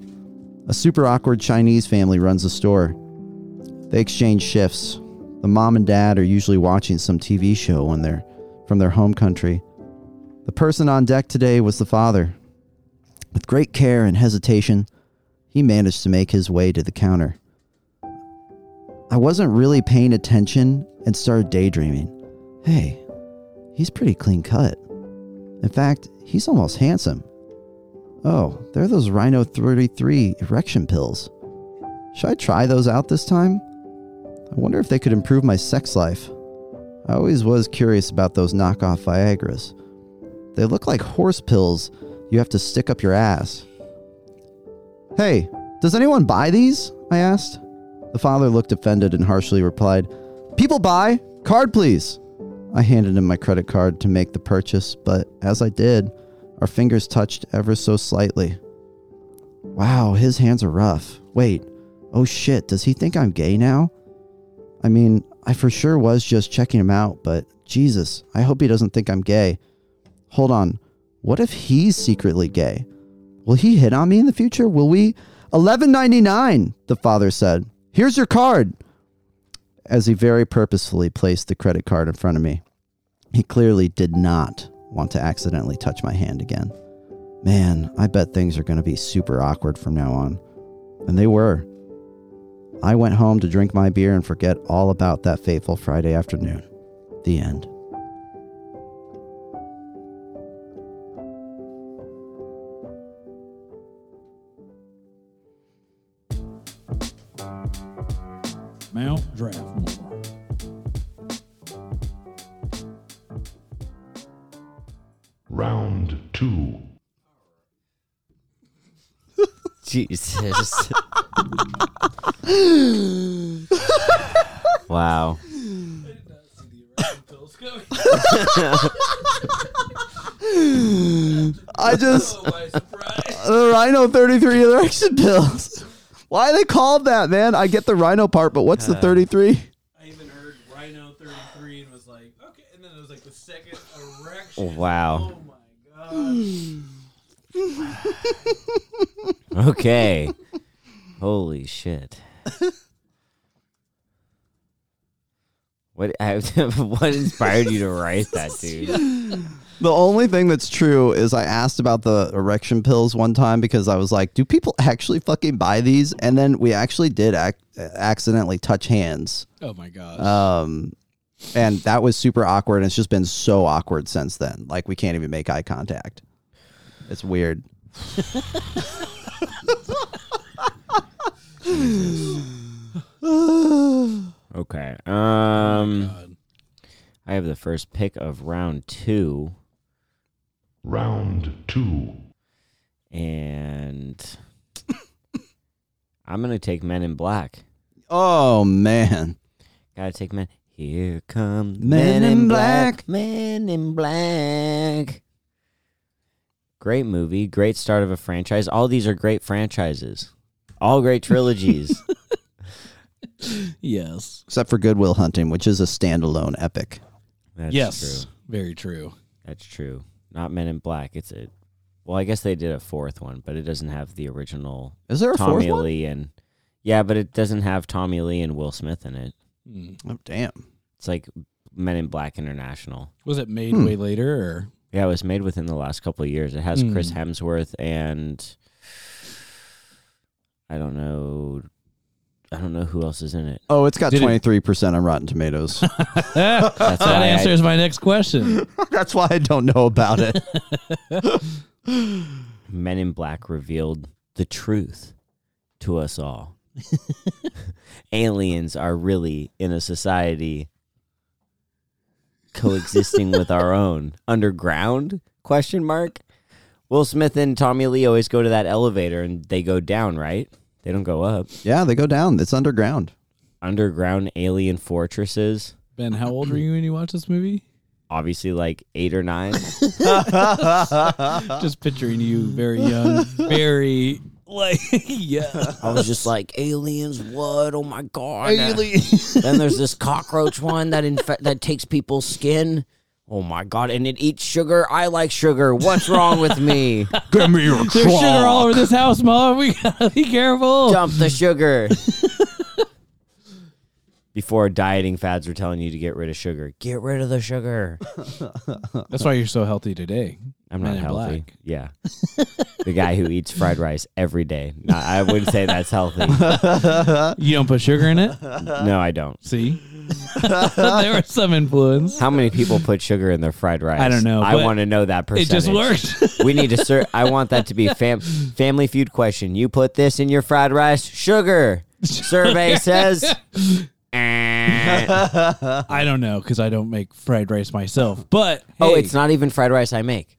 Speaker 3: A super awkward Chinese family runs the store. They exchange shifts. The mom and dad are usually watching some TV show when they're from their home country. The person on deck today was the father. With great care and hesitation, he managed to make his way to the counter. I wasn't really paying attention and started daydreaming. Hey, he's pretty clean cut. In fact, he's almost handsome. Oh, they're those Rhino 33 erection pills. Should I try those out this time? I wonder if they could improve my sex life. I always was curious about those knockoff Viagra's. They look like horse pills you have to stick up your ass. Hey, does anyone buy these? I asked. The father looked offended and harshly replied, People buy! Card, please! I handed him my credit card to make the purchase, but as I did, our fingers touched ever so slightly. Wow, his hands are rough. Wait, oh shit, does he think I'm gay now? I mean, I for sure was just checking him out, but Jesus, I hope he doesn't think I'm gay. Hold on, what if he's secretly gay? Will he hit on me in the future? Will we? Eleven ninety nine. The father said. Here's your card. As he very purposefully placed the credit card in front of me, he clearly did not want to accidentally touch my hand again. Man, I bet things are going to be super awkward from now on. And they were. I went home to drink my beer and forget all about that fateful Friday afternoon. The end.
Speaker 2: Mount Draftmore.
Speaker 4: Round two.
Speaker 1: Jesus. wow.
Speaker 3: I just oh, the Rhino 33 erection pills. Why are they called that, man? I get the Rhino part, but what's the uh, 33?
Speaker 2: I even heard Rhino 33 and was like, okay. And then it was like the second erection.
Speaker 1: Wow.
Speaker 2: Oh my god.
Speaker 1: Okay. Holy shit. What I, what inspired you to write that, dude?
Speaker 3: The only thing that's true is I asked about the erection pills one time because I was like, do people actually fucking buy these? And then we actually did ac- accidentally touch hands.
Speaker 2: Oh my god.
Speaker 3: Um, and that was super awkward. And it's just been so awkward since then. Like, we can't even make eye contact. It's weird.
Speaker 1: Okay. Um
Speaker 2: God.
Speaker 1: I have the first pick of round 2
Speaker 4: Round two.
Speaker 1: and I'm going to take Men in Black.
Speaker 3: Oh, man.
Speaker 1: Got to take Men. Here come the
Speaker 3: Men in Black.
Speaker 1: Men in Black. Great movie, great start of a franchise. All these are great franchises. All great trilogies.
Speaker 2: Yes.
Speaker 3: Except for Good Will Hunting, which is a standalone epic.
Speaker 1: That's
Speaker 2: yes.
Speaker 1: true.
Speaker 2: Very true.
Speaker 1: That's true. Not Men in Black. It's a well, I guess they did a fourth one, but it doesn't have the original
Speaker 3: Is there a
Speaker 1: Tommy
Speaker 3: fourth one?
Speaker 1: Lee and yeah, but it doesn't have Tommy Lee and Will Smith in it.
Speaker 2: Hmm.
Speaker 3: Oh, damn.
Speaker 1: It's like Men in Black International.
Speaker 2: Was it made
Speaker 3: Hmm.
Speaker 2: way later or?
Speaker 1: Yeah, it was made within the last couple of years. It has Chris
Speaker 2: Hmm.
Speaker 1: Hemsworth and I don't know. I don't know who else is in it.
Speaker 3: Oh, it's got
Speaker 2: Did it-
Speaker 3: 23% on Rotten Tomatoes.
Speaker 2: that
Speaker 1: why I-
Speaker 2: answers my next question.
Speaker 3: That's why I don't know about it.
Speaker 1: Men in Black revealed the truth to us all. Aliens are really in a society coexisting with our own underground question mark will smith and tommy lee always go to that elevator and they go down right they don't go up
Speaker 3: Yeah, they go down. It's underground.
Speaker 1: underground alien fortresses
Speaker 2: Ben, how old were you when you watched this movie?
Speaker 1: obviously like eight or nine
Speaker 2: Just picturing you very young, very like yeah.
Speaker 1: i was just like aliens what oh my god then there's this cockroach one that infe- that takes people's skin oh my god and it eats sugar. I like sugar. What's wrong with me?
Speaker 4: Give me your
Speaker 2: There's sugar all over this house, mom. We gotta be careful.
Speaker 1: dump the sugar. Before dieting fads were telling you to get rid of sugar get rid of the sugar.
Speaker 2: That's why you're so healthy today.
Speaker 1: i'm
Speaker 2: Men
Speaker 1: not
Speaker 2: in
Speaker 1: healthy.
Speaker 2: Black.
Speaker 1: yeah. The guy who eats fried rice every day. No, i wouldn't say that's healthy.
Speaker 2: You don't put sugar in it.
Speaker 1: no i don't.
Speaker 2: See, there was some influence.
Speaker 1: how many people put sugar in their fried rice
Speaker 2: I don't know,
Speaker 1: i
Speaker 2: but
Speaker 1: want to know that percentage.
Speaker 2: It
Speaker 1: percentage
Speaker 2: just worked.
Speaker 1: we need to i want that to be a fam- family feud question you put this in your fried rice sugar survey says Eh.
Speaker 2: I don't know because I don't make fried rice myself. But
Speaker 1: oh
Speaker 2: hey,
Speaker 1: it's not even fried rice i make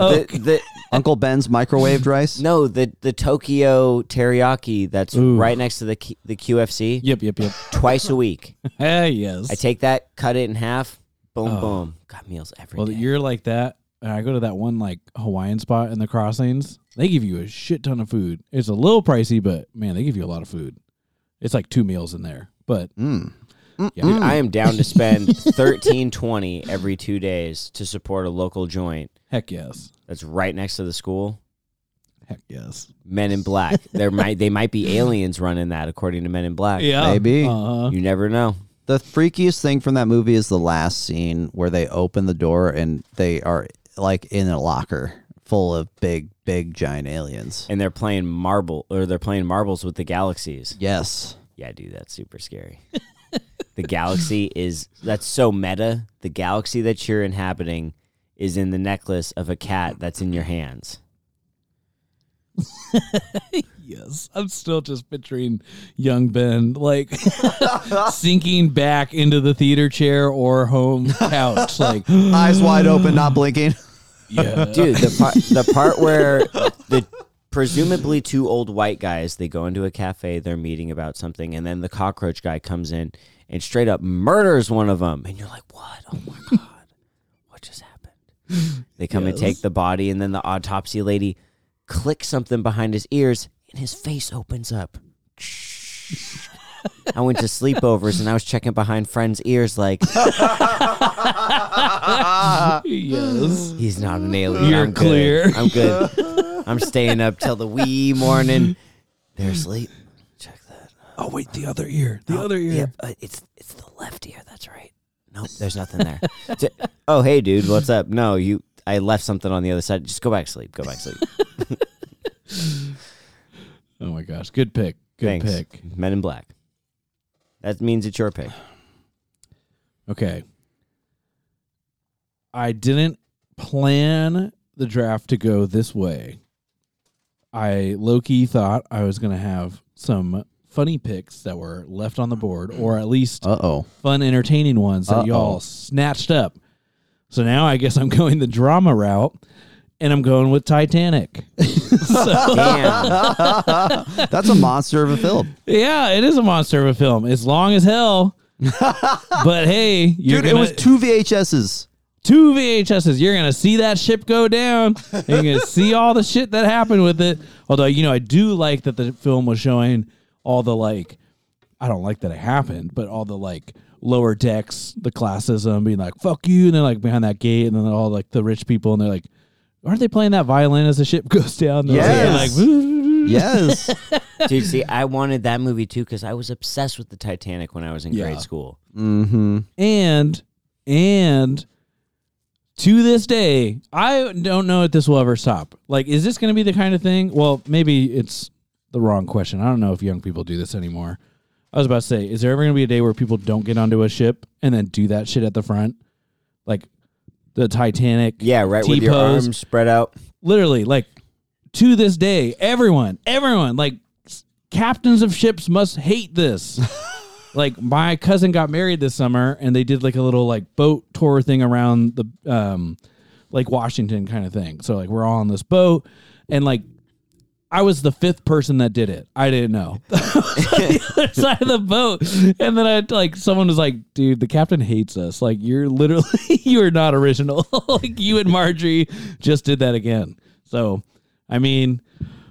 Speaker 2: Oh,
Speaker 1: the, the,
Speaker 3: Uncle Ben's microwaved rice.
Speaker 1: no the the tokyo teriyaki that's
Speaker 2: Ooh.
Speaker 1: right next to the K- the qfc
Speaker 2: Yep, yep, yep.
Speaker 1: twice a week
Speaker 2: Hey, yes.
Speaker 1: i take that cut it in half boom
Speaker 2: Oh.
Speaker 1: boom got meals every day.
Speaker 2: well, you're like that. And I go to that one like Hawaiian spot in the Crossings. They give you a shit ton of food. It's a little pricey, but man, they give you a lot of food. It's like two meals in there. But
Speaker 3: Mm.
Speaker 2: Yeah,
Speaker 1: Dude, I am down to spend thirteen twenty every two days to support a local joint
Speaker 2: heck yes,
Speaker 1: that's right next to the school.
Speaker 2: heck yes.
Speaker 1: Men in Black. There might they might be aliens running that, according to Men in Black.
Speaker 2: Yeah,
Speaker 3: Maybe.
Speaker 2: Uh-huh.
Speaker 1: You never know.
Speaker 3: The freakiest thing from that movie is the last scene where they open the door and they are like in a locker full of big, big, giant aliens.
Speaker 1: And they're playing marble or they're playing marbles with the galaxies.
Speaker 3: Yes.
Speaker 1: Yeah, dude, that's super scary. the galaxy is that's so meta. The galaxy that you're inhabiting is in the necklace of a cat that's in your hands.
Speaker 2: Yes, I'm still just picturing young Ben like sinking back into the theater chair or home couch, like
Speaker 3: Eyes wide open, not blinking.
Speaker 2: yeah,
Speaker 1: dude the part the part where the presumably two old white guys. They go into a cafe. They're meeting about something, and then the cockroach guy comes in and straight up murders one of them. And you're like, "What? Oh my god, what just happened?" They come and take the body, and then the autopsy lady clicks something behind his ears, and his face opens up. I went to sleepovers and I was checking behind friends' ears like
Speaker 2: yes.
Speaker 1: he's not an alien.
Speaker 2: You're
Speaker 1: I'm good.
Speaker 2: clear.
Speaker 1: I'm good. I'm staying up till the wee morning. They're asleep.
Speaker 2: Oh wait, the other ear. The other ear.
Speaker 1: Yeah, uh, it's it's the left ear. That's right. Nope, there's nothing there. Oh, hey, dude, what's up? No, you. I left something on the other side. Just go back to sleep. Go back to sleep.
Speaker 2: Oh my gosh, good pick. Good
Speaker 1: Thanks.
Speaker 2: pick.
Speaker 1: Men in Black. That means it's your pick.
Speaker 2: Okay. I didn't plan the draft to go this way. I low key thought I was going to have some funny picks that were left on the board, or at least
Speaker 3: Uh oh.
Speaker 2: fun, entertaining ones that
Speaker 3: Uh-oh.
Speaker 2: y'all snatched up. So now I guess I'm going the drama route, and I'm going with Titanic.
Speaker 3: That's a monster of a film.
Speaker 2: yeah, it is a monster of a film. It's long as hell. but hey, you're
Speaker 3: Dude, it
Speaker 2: gonna,
Speaker 3: was two VHSs.
Speaker 2: two VHSs. You're gonna see that ship go down. and You're gonna see all the shit that happened with it. Although you know, I do like that the film was showing all the like. I don't like that it happened, but all the like lower decks, the classism, being like "fuck you," and then like behind that gate, and then all like the rich people, and they're like, "Aren't they playing that violin as the ship goes down?" They're
Speaker 3: Yes.
Speaker 2: like,
Speaker 3: Yes.
Speaker 1: Dude, see, I wanted that movie too because I was obsessed with the Titanic when I was in
Speaker 2: Yeah.
Speaker 1: grade school.
Speaker 3: mm-hmm.
Speaker 2: and and to this day i don't know if this will ever stop like is this going to be the kind of thing well maybe it's the wrong question. I don't know if young people do this anymore. I was about to say is there ever going to be a day where people don't get onto a ship and then do that shit at the front? Like the titanic
Speaker 1: Yeah, right with your
Speaker 2: T-pose.
Speaker 1: arms spread out.
Speaker 2: literally like to this day everyone everyone like captains of ships must hate this. Like my cousin got married this summer and they did like a little like boat tour thing around the um like washington kind of thing. So like we're all on this boat and like I was the fifth person that did it. I didn't know. the other side of the boat, and then I like someone was like, "Dude, the captain hates us. Like you're literally you are not original. like you and Marjorie just did that again." So, I mean,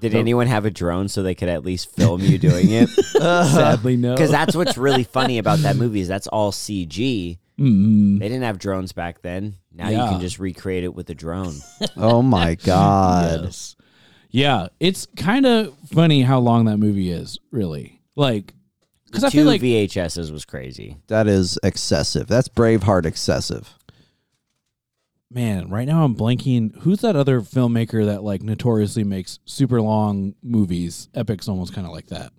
Speaker 1: Did anyone have a drone so they could at least film you doing it?
Speaker 2: sadly, no.
Speaker 1: Because that's what's really funny about that movie is that's all CG.
Speaker 2: Mm,
Speaker 1: They didn't have drones back then. Now you can just recreate it with a drone.
Speaker 3: Oh my God.
Speaker 2: yes. Yeah, it's kind of funny how long that movie is. Really, like, because I
Speaker 1: Two
Speaker 2: feel like
Speaker 1: VHSs was crazy.
Speaker 3: That is excessive. That's Braveheart excessive.
Speaker 2: man, right now I'm blanking. Who's that other filmmaker that like notoriously makes super long movies? Epics almost kind of like that.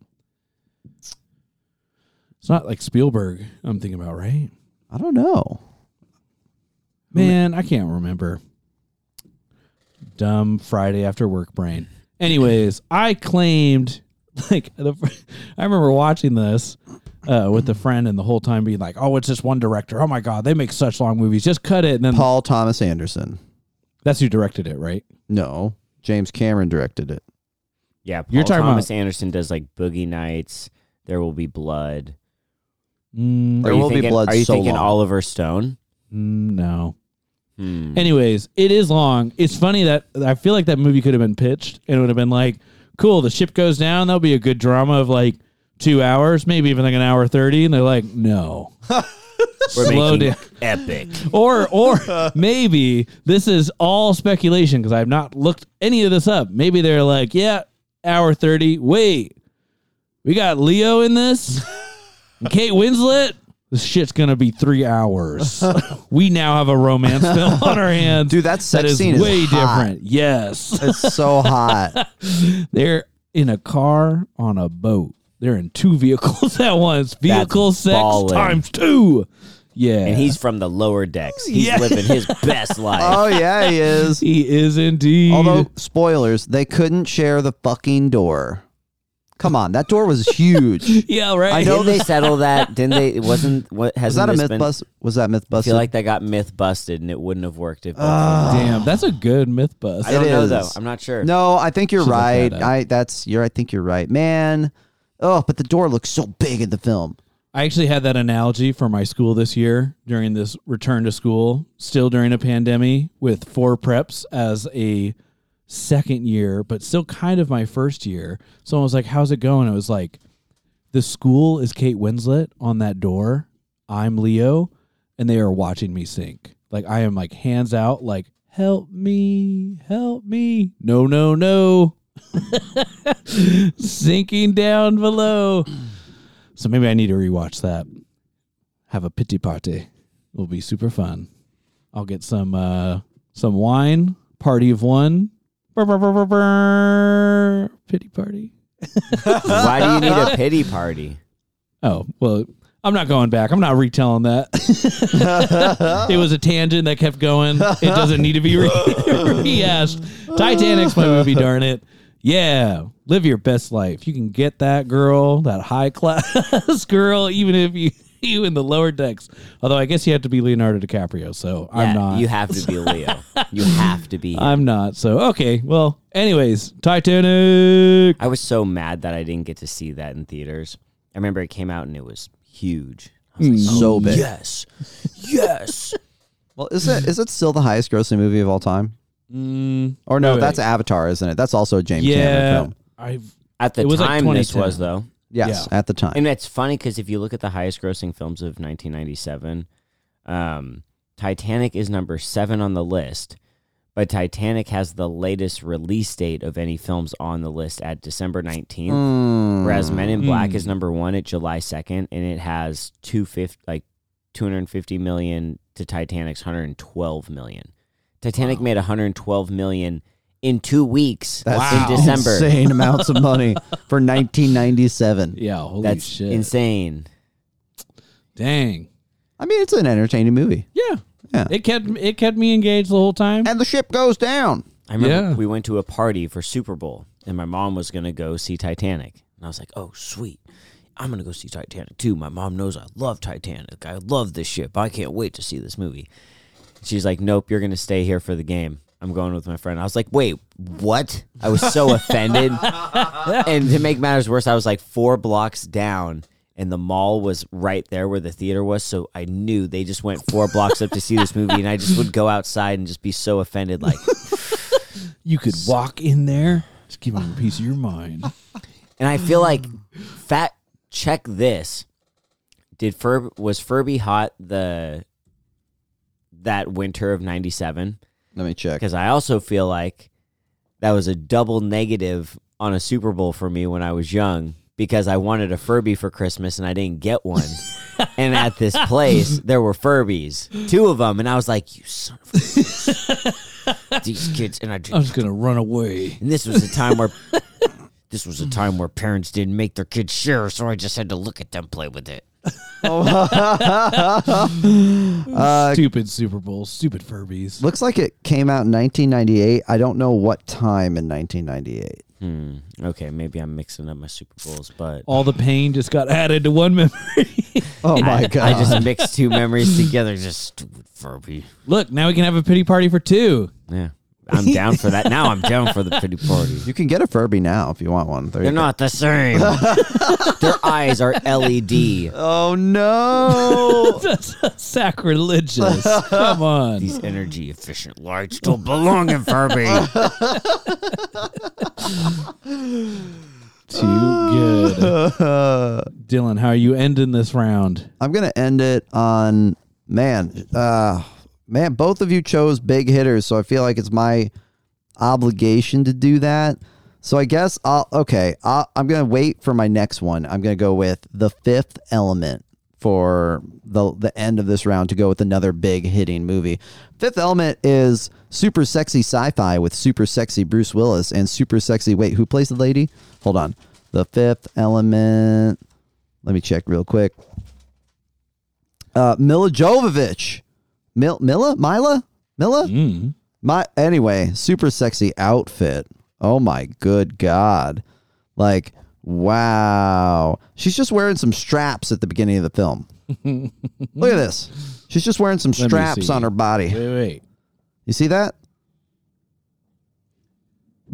Speaker 2: It's not like Spielberg. I'm thinking about right.
Speaker 3: I don't know.
Speaker 2: Man, I can't remember. Dumb Friday after work brain. Anyways, I claimed like the, I remember watching this uh, with a friend and the whole time being like, "Oh, it's just one director. Oh my god, they make such long movies. Just cut it." And then
Speaker 3: Paul Thomas Anderson.
Speaker 2: that's who directed it, right?
Speaker 3: No. James Cameron directed it.
Speaker 1: Yeah, Paul
Speaker 2: You're talking
Speaker 1: Thomas
Speaker 2: about-
Speaker 1: Anderson does like Boogie Nights. There will be blood.
Speaker 2: Mm,
Speaker 3: There
Speaker 1: Are you
Speaker 3: Will Be
Speaker 1: thinking,
Speaker 3: Blood
Speaker 1: Are you
Speaker 3: so
Speaker 1: thinking
Speaker 3: long.
Speaker 1: Oliver Stone?
Speaker 2: mm, no.
Speaker 1: Hmm.
Speaker 2: Anyways, it is long. It's funny that I feel like that movie could have been pitched and it would have been like, cool, the ship goes down. That'll be a good drama of like two hours, maybe even like an hour 30. And they're like, no.
Speaker 1: We're
Speaker 2: Slow down.
Speaker 1: epic.
Speaker 2: Or, or maybe this is all speculation because I've not looked any of this up. Maybe they're like, yeah, hour 30. Wait, we got Leo in this? And Kate Winslet? This shit's going to be three hours. we now have a romance film on our hands.
Speaker 3: Dude, that
Speaker 2: that
Speaker 3: sex
Speaker 2: is
Speaker 3: scene is
Speaker 2: way
Speaker 3: hot.
Speaker 2: different. Yes.
Speaker 3: It's so hot.
Speaker 2: They're in a car on a boat. They're in two vehicles at once. Vehicle sex
Speaker 1: ballin'.
Speaker 2: times two. Yeah.
Speaker 1: And he's from the lower decks. He's
Speaker 2: Yeah.
Speaker 1: living his best life.
Speaker 3: Oh yeah, he is.
Speaker 2: he is indeed.
Speaker 3: Although spoilers, they couldn't share the fucking door. Come on, that door was huge.
Speaker 2: Yeah, right.
Speaker 3: I know
Speaker 1: Didn't they settle that? Didn't they? It wasn't what hasn't
Speaker 3: that a myth
Speaker 1: been-
Speaker 3: bust? Was that myth
Speaker 1: I
Speaker 3: busted?
Speaker 1: feel like that got myth busted, and it wouldn't have worked if. Ah.
Speaker 2: Damn, that's a good myth bust.
Speaker 1: I don't
Speaker 3: It
Speaker 1: know
Speaker 3: is.
Speaker 1: though. I'm not sure.
Speaker 3: no, I think you're
Speaker 2: Should look
Speaker 3: right.
Speaker 2: that up.
Speaker 3: I that's you're. I think you're right, man. Oh, but the door looks so big in the film.
Speaker 2: I actually had that analogy for my school this year during this return to school, still during a pandemic, with four preps as a second year, but still kind of my first year. Someone was like, How's it going? I was like, The school is Kate Winslet on that door. I'm Leo, and they are watching me sink. Like, I am like hands out, like, Help me, help me. No, no, no. Sinking down below. So maybe I need to rewatch that. Have a pity party. It'll be super fun. I'll get some uh some wine, party of one. Brr, brr, brr, brr, brr. Pity party.
Speaker 1: Why do you need a pity party?
Speaker 2: Oh, well, I'm not going back. I'm not retelling that. it was a tangent that kept going. It doesn't need to be re- rehashed. Titanic's my movie, darn it. Yeah, live your best life. You can get that girl, that high class girl, even if you you in the lower decks. Although I guess you have to be Leonardo DiCaprio, so
Speaker 1: Yeah,
Speaker 2: I'm not.
Speaker 1: You have to be Leo. You have to be. him.
Speaker 2: I'm not. So okay. Well, anyways, Titanic.
Speaker 1: I was so mad that I didn't get to see that in theaters. I remember it came out and it was huge. I was like,
Speaker 3: So
Speaker 1: "Oh,
Speaker 3: big.
Speaker 1: Yes, yes.
Speaker 3: Well, is it is it still the highest grossing movie of all time?
Speaker 2: Mm,
Speaker 3: Or no,
Speaker 2: wait,
Speaker 3: that's
Speaker 2: wait.
Speaker 3: Avatar, isn't it? That's also a James Cameron film.
Speaker 2: I've
Speaker 1: At the
Speaker 2: It was like
Speaker 1: time, this was though.
Speaker 3: Yes,
Speaker 2: Yeah.
Speaker 3: at the time.
Speaker 1: And it's funny because if you look at the highest grossing films of 1997, um, Titanic is number seven on the list, but Titanic has the latest release date of any films on the list at December 19th,
Speaker 3: Mm.
Speaker 1: whereas Men in Black
Speaker 2: Mm.
Speaker 1: is number one at July 2nd, and it has 250, like 250 million to Titanic's 112 million. Titanic made 112 million in two weeks
Speaker 3: That's
Speaker 1: in December.
Speaker 3: insane amounts of money for 1997.
Speaker 2: yeah. Holy
Speaker 1: That's
Speaker 2: shit.
Speaker 1: insane.
Speaker 2: Dang.
Speaker 3: I mean, it's an entertaining movie.
Speaker 2: Yeah.
Speaker 3: Yeah.
Speaker 2: It kept it kept me engaged the whole time.
Speaker 3: And the ship goes down.
Speaker 1: I remember
Speaker 2: Yeah.
Speaker 1: we went to a party for Super Bowl, and my mom was gonna go see Titanic, and I was like, "Oh, sweet, I'm gonna go see Titanic too." My mom knows I love Titanic. I love this ship. I can't wait to see this movie. She's like, "Nope, you're gonna stay here for the game." I'm going with my friend. I was like, "Wait, what?" I was so offended, and to make matters worse, I was like four blocks down. And the mall was right there where the theater was, so I knew they just went four blocks up to see this movie, and I just would go outside and just be so offended, like,
Speaker 2: You could walk in there, just give them a piece of your mind.
Speaker 1: And I feel like fat check this. Did Fur was Furby hot the that winter of 97?
Speaker 3: Let me check.
Speaker 1: Cuz I also feel like that was a double negative on a Super Bowl for me when I was young because I wanted a Furby for Christmas and I didn't get one. and at this place there were Furbies, two of them and I was like, "You son of a These kids and I
Speaker 2: I was gonna run away.
Speaker 1: and this was a time where this was a time where parents didn't make their kids share, so I just had to look at them play with it.
Speaker 3: Uh,
Speaker 2: stupid Super Bowl, stupid Furbies.
Speaker 3: looks like it came out in 1998. I don't know what time in 1998.
Speaker 1: Hmm. Okay, maybe I'm mixing up my Super Bowls, but
Speaker 2: All the pain just got added to one memory.
Speaker 3: Oh my god!
Speaker 1: I just mixed two memories together. Just stupid Furby.
Speaker 2: Look, now we can have a pity party for two.
Speaker 1: Yeah, I'm down for that. Now I'm down for the pity party.
Speaker 3: you can get a Furby now if you want one. There
Speaker 1: They're
Speaker 3: you go.
Speaker 1: not the same. Their eyes are LED.
Speaker 3: Oh no!
Speaker 2: That's sacrilegious. Come on.
Speaker 1: These energy efficient lights don't belong in Furby.
Speaker 2: Too good. Dylan, how are you ending this round?
Speaker 3: I'm gonna end it on man. Uh, man, both of you chose big hitters, so I feel like it's my obligation to do that. So I guess I'll okay. I'll, I'm gonna wait for my next one. I'm gonna go with the Fifth Element for the the end of this round to go with another big hitting movie. Fifth Element is super sexy sci-fi with super sexy Bruce Willis and super sexy. Wait, who plays the lady? Hold on. The Fifth Element. Let me check real quick. Uh, Milla Jovovich. Mil- Mila? Mila? Mila?
Speaker 2: Mm.
Speaker 3: My anyway, super sexy outfit. Oh my good god. Like Wow. She's just wearing some straps at the beginning of the film. Look at this. She's just wearing some straps on her body.
Speaker 2: Wait, wait.
Speaker 3: You see that?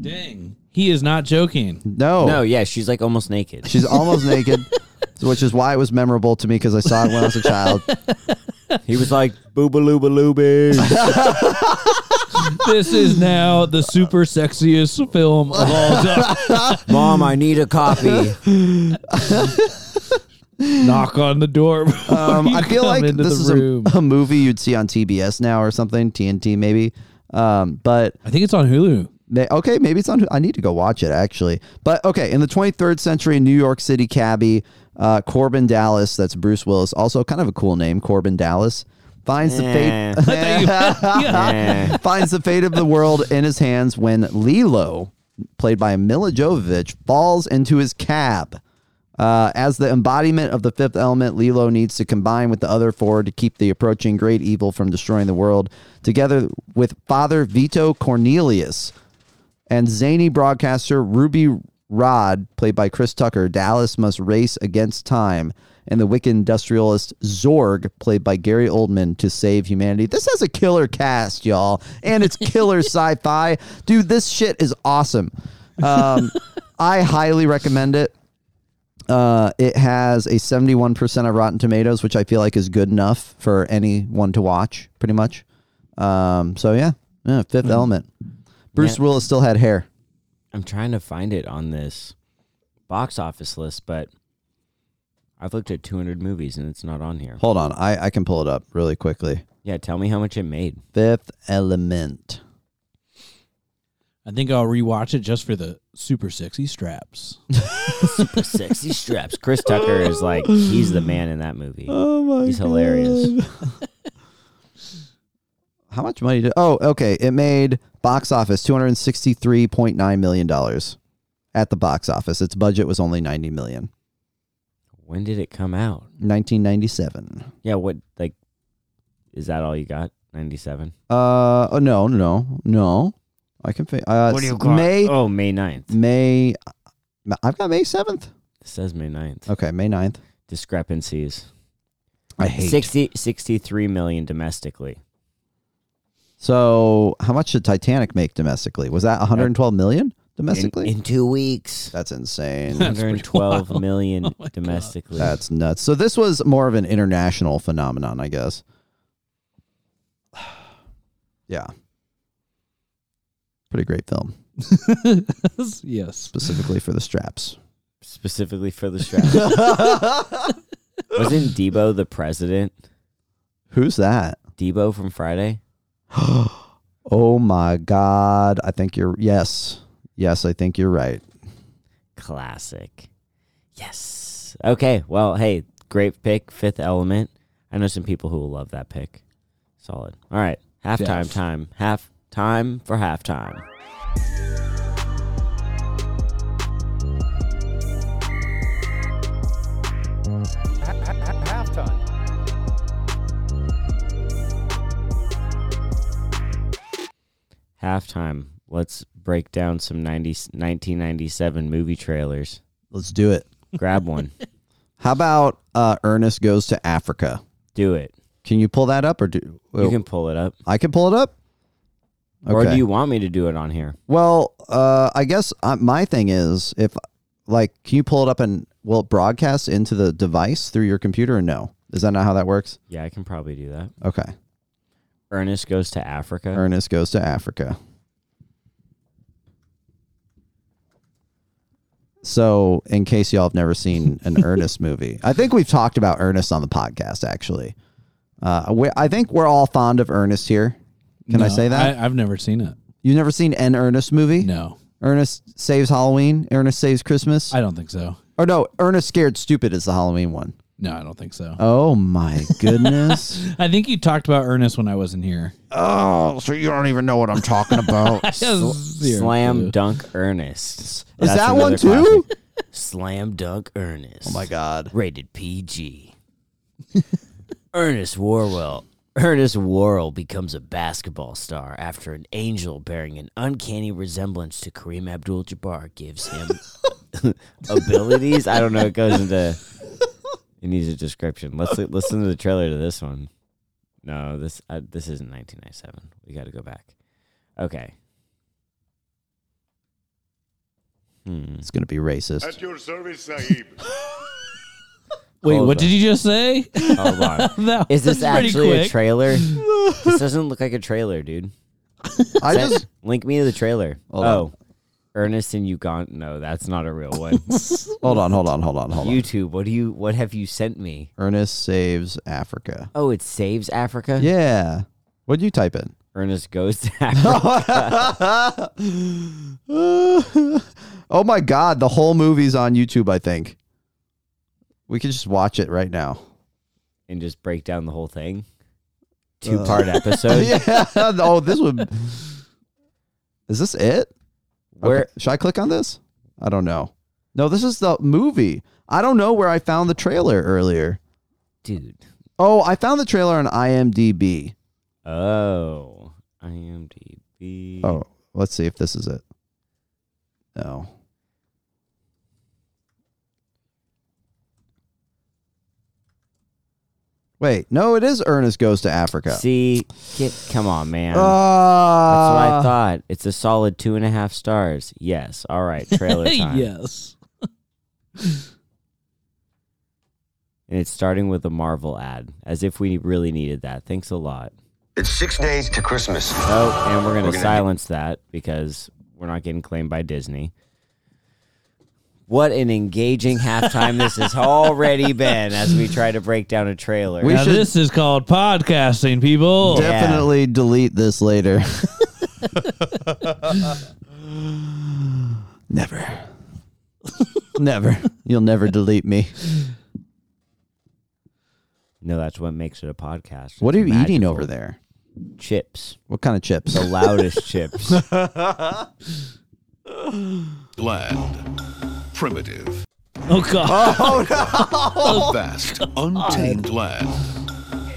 Speaker 2: Dang. He is not joking.
Speaker 3: No.
Speaker 1: No, yeah, she's like almost naked.
Speaker 3: She's almost naked, which is why it was memorable to me because I saw it when I was a child.
Speaker 1: He was like boobalooba loobies.
Speaker 2: this is now the super sexiest film of all time.
Speaker 1: Mom, I need a copy.
Speaker 2: Knock on the door. before
Speaker 3: Um,
Speaker 2: you
Speaker 3: I feel
Speaker 2: come
Speaker 3: like
Speaker 2: into
Speaker 3: this
Speaker 2: the
Speaker 3: is a, a movie you'd see on TBS now or something, TNT maybe. Um, but
Speaker 2: I think it's on Hulu.
Speaker 3: May, okay, maybe it's on. I need to go watch it actually. But okay, in the 23rd century, New York City cabbie uh, Corbin Dallas, that's Bruce Willis, also kind of a cool name, Corbin Dallas, finds the fate finds the fate of the world in his hands when Leeloo, played by Milla Jovovich, falls into his cab. Uh, as the embodiment of the fifth element, Leeloo needs to combine with the other four to keep the approaching great evil from destroying the world. Together with Father Vito Cornelius and zany broadcaster Ruby Rod, played by Chris Tucker, Dallas must race against time and the wicked industrialist Zorg, played by Gary Oldman, to save humanity. This has a killer cast, y'all, and it's killer sci-fi. Dude, this shit is awesome. Um, I highly recommend it. Uh, it has a 71% of Rotten Tomatoes, which I feel like is good enough for anyone to watch, pretty much. Um, so yeah, yeah Fifth Element. Bruce
Speaker 1: Yeah.
Speaker 3: Willis still had hair.
Speaker 1: I'm trying to find it on this box office list, but I've looked at 200 movies and it's not on here.
Speaker 3: Hold on, I, I can pull it up really quickly.
Speaker 1: Yeah, tell me how much it made.
Speaker 3: Fifth Element.
Speaker 2: I think I'll rewatch it just for the super sexy straps.
Speaker 1: Super sexy straps. Chris Tucker is like he's the man in that movie.
Speaker 3: Oh my
Speaker 1: He's hilarious.
Speaker 3: How much money did? Oh, okay. It made box office two hundred sixty-three point nine million dollars at the box office. Its budget was only ninety million.
Speaker 1: When did it come out?
Speaker 3: 1997.
Speaker 1: Yeah, what like is that all you got? 97.
Speaker 3: Uh, oh, no, no, no. I can. Fa- uh,
Speaker 1: What do you
Speaker 3: s-
Speaker 1: got?
Speaker 3: May.
Speaker 1: Oh, May 9th.
Speaker 3: May. I've got May seventh.
Speaker 1: It says May 9th.
Speaker 3: Okay, May 9th.
Speaker 1: Discrepancies.
Speaker 3: I hate.
Speaker 1: 60 63 million domestically.
Speaker 3: So, how much did Titanic make domestically? Was that 112 million domestically?
Speaker 1: In, in 2 weeks.
Speaker 3: That's insane.
Speaker 2: That's pretty
Speaker 1: 112
Speaker 2: wild.
Speaker 1: million
Speaker 2: Oh my God.
Speaker 1: domestically.
Speaker 3: That's nuts. So this was more of an international phenomenon, I guess. Yeah. Pretty great film,
Speaker 2: yes.
Speaker 3: specifically for the straps.
Speaker 1: specifically for the strap. Wasn't Deebo the president?
Speaker 3: Who's that?
Speaker 1: Deebo from Friday?
Speaker 3: Oh my God. I think you're, yes. Yes, I think you're right.
Speaker 1: Classic. Yes. Okay. Well, hey, great pick. Fifth element. I know some people who will love that pick. Solid. All right. Halftime
Speaker 2: Def.
Speaker 1: time. Half time for halftime.
Speaker 5: halftime.
Speaker 1: Halftime. Let's break down some 90, 1997 movie trailers.
Speaker 3: Let's do it.
Speaker 1: Grab one.
Speaker 3: How about uh, Ernest Goes to Africa?
Speaker 1: Do it.
Speaker 3: Can you pull that up or do
Speaker 1: You can pull it up.
Speaker 3: I can pull it up? Okay.
Speaker 1: Or do you want me to do it on here?
Speaker 3: Well, uh, I guess uh, my thing is if, like, can you pull it up and will it broadcast into the device through your computer or no? Is that not how that works?
Speaker 1: Yeah, I can probably do that.
Speaker 3: Okay.
Speaker 1: Ernest goes to Africa.
Speaker 3: Ernest goes to Africa. So, in case y'all have never seen an Ernest movie, I think we've talked about Ernest on the podcast. Actually, uh, we, I think we're all fond of Ernest here. Can I say that?
Speaker 2: I, I've never seen it.
Speaker 3: You've never seen an Ernest movie?
Speaker 2: No,
Speaker 3: Ernest saves Halloween. Ernest saves Christmas.
Speaker 2: I don't think so.
Speaker 3: or no, Ernest scared stupid is the Halloween one.
Speaker 2: No, I don't think so.
Speaker 3: Oh my goodness!
Speaker 2: I think you talked about Ernest when I wasn't here.
Speaker 3: oh, so you don't even know what I'm talking about.
Speaker 2: Zero
Speaker 1: Slam
Speaker 2: clue.
Speaker 1: Dunk Ernest.
Speaker 3: Is
Speaker 1: That's
Speaker 3: that one too?
Speaker 1: classic. Slam Dunk Ernest.
Speaker 3: Oh my god!
Speaker 1: Rated PG. Ernest Worrell. Ernest Worrell becomes a basketball star after an angel bearing an uncanny resemblance to Kareem Abdul-Jabbar gives him abilities. I don't know. It goes into. It needs a description. Let's li- listen to the trailer to this one. No, this uh, this isn't 1997. We got to go back. Okay. Hmm.
Speaker 3: It's gonna be racist.
Speaker 4: At your service, Sahib.
Speaker 2: Wait,
Speaker 1: Hold
Speaker 2: what
Speaker 1: on.
Speaker 2: did you just say?
Speaker 1: Hold on.
Speaker 2: That
Speaker 1: Is this
Speaker 2: was pretty
Speaker 1: actually a
Speaker 2: quick.
Speaker 1: trailer? this doesn't look like a trailer, dude.
Speaker 3: I
Speaker 1: Send-
Speaker 3: just
Speaker 1: link me to the trailer.
Speaker 3: Hold
Speaker 1: oh,
Speaker 3: on.
Speaker 1: Ernest in Uganda. No, that's not a real one.
Speaker 3: hold on, hold on, hold on, hold on.
Speaker 1: YouTube. What do you? What have you sent me?
Speaker 3: Ernest saves Africa.
Speaker 1: Oh, it saves Africa.
Speaker 3: Yeah. What'd you type in?
Speaker 1: Ernest goes to Africa.
Speaker 3: oh my god, the whole movie's on YouTube, I think. We can just watch it right now.
Speaker 1: and just break down the whole thing. Two part
Speaker 3: Uh,
Speaker 1: episode.
Speaker 3: yeah. Oh, this would Is this it?
Speaker 1: Where
Speaker 3: Okay, Should I click on this? I don't know. No, this is the movie. I don't know where I found the trailer earlier.
Speaker 1: dude.
Speaker 3: Oh, I found the trailer on IMDb.
Speaker 1: Oh. IMDb.
Speaker 3: Oh, let's see if this is it. No. Wait, no, it is Ernest Goes to Africa.
Speaker 1: See, get come on, man. That's
Speaker 3: Ah.
Speaker 1: what I thought. It's a solid two and a half stars. Yes. All right. Trailer time.
Speaker 2: yes.
Speaker 1: And it's starting with a Marvel ad, as if we really needed that. Thanks a lot.
Speaker 5: It's six days to Christmas.
Speaker 1: Oh, and we're going
Speaker 5: We're gonna-
Speaker 1: silence that because we're not getting claimed by Disney. What an engaging halftime this has already been as we try to break down a trailer.
Speaker 3: We
Speaker 2: now
Speaker 3: should-
Speaker 2: this is called podcasting, people.
Speaker 1: Yeah.
Speaker 3: Definitely delete this later. never. never. You'll never delete me.
Speaker 1: no, that's what makes it a podcast.
Speaker 3: What are you
Speaker 1: It's
Speaker 3: eating over there?
Speaker 1: Chips.
Speaker 3: What kind of chips?
Speaker 1: The loudest chips.
Speaker 4: Land. Primitive.
Speaker 2: Oh god. Oh no.
Speaker 4: A vast. Untamed land.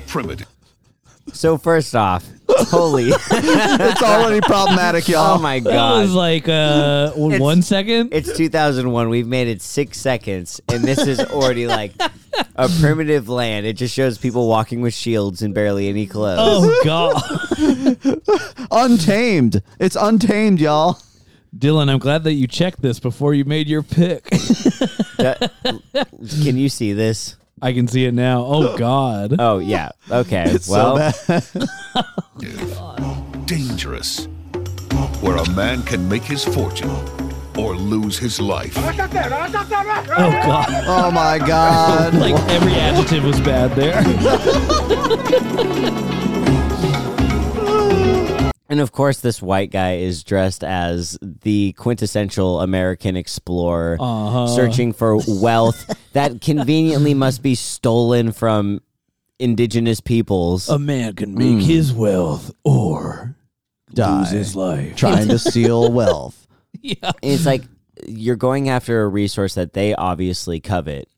Speaker 4: Primitive.
Speaker 1: So first off, holy
Speaker 3: it's already problematic, y'all.
Speaker 1: Oh my
Speaker 2: That was
Speaker 1: god.
Speaker 2: like uh
Speaker 1: It's-
Speaker 2: one second.
Speaker 1: It's 2001. We've made it 6 seconds and this is already like a primitive land. It just shows people walking with shields and barely any clothes.
Speaker 2: oh god.
Speaker 3: Untamed. It's untamed, y'all.
Speaker 2: Dylan, I'm glad that you checked this before you made your pick.
Speaker 1: That- can you see this?
Speaker 2: I can see it now. Oh god.
Speaker 1: Oh yeah. Okay.
Speaker 3: So
Speaker 1: well,
Speaker 3: bad.
Speaker 4: Dangerous. Where a man can make his fortune or lose his life.
Speaker 2: Oh, oh god.
Speaker 3: oh my god.
Speaker 2: Like every adjective was bad there.
Speaker 1: And of course, this white guy is dressed as the quintessential American explorer,
Speaker 2: Uh-huh.
Speaker 1: searching for wealth that conveniently must be stolen from indigenous peoples.
Speaker 2: A man can make his wealth or
Speaker 3: Die.
Speaker 2: lose his life.
Speaker 3: Trying to steal wealth.
Speaker 2: Yeah.
Speaker 1: It's like you're going after a resource that they obviously covet.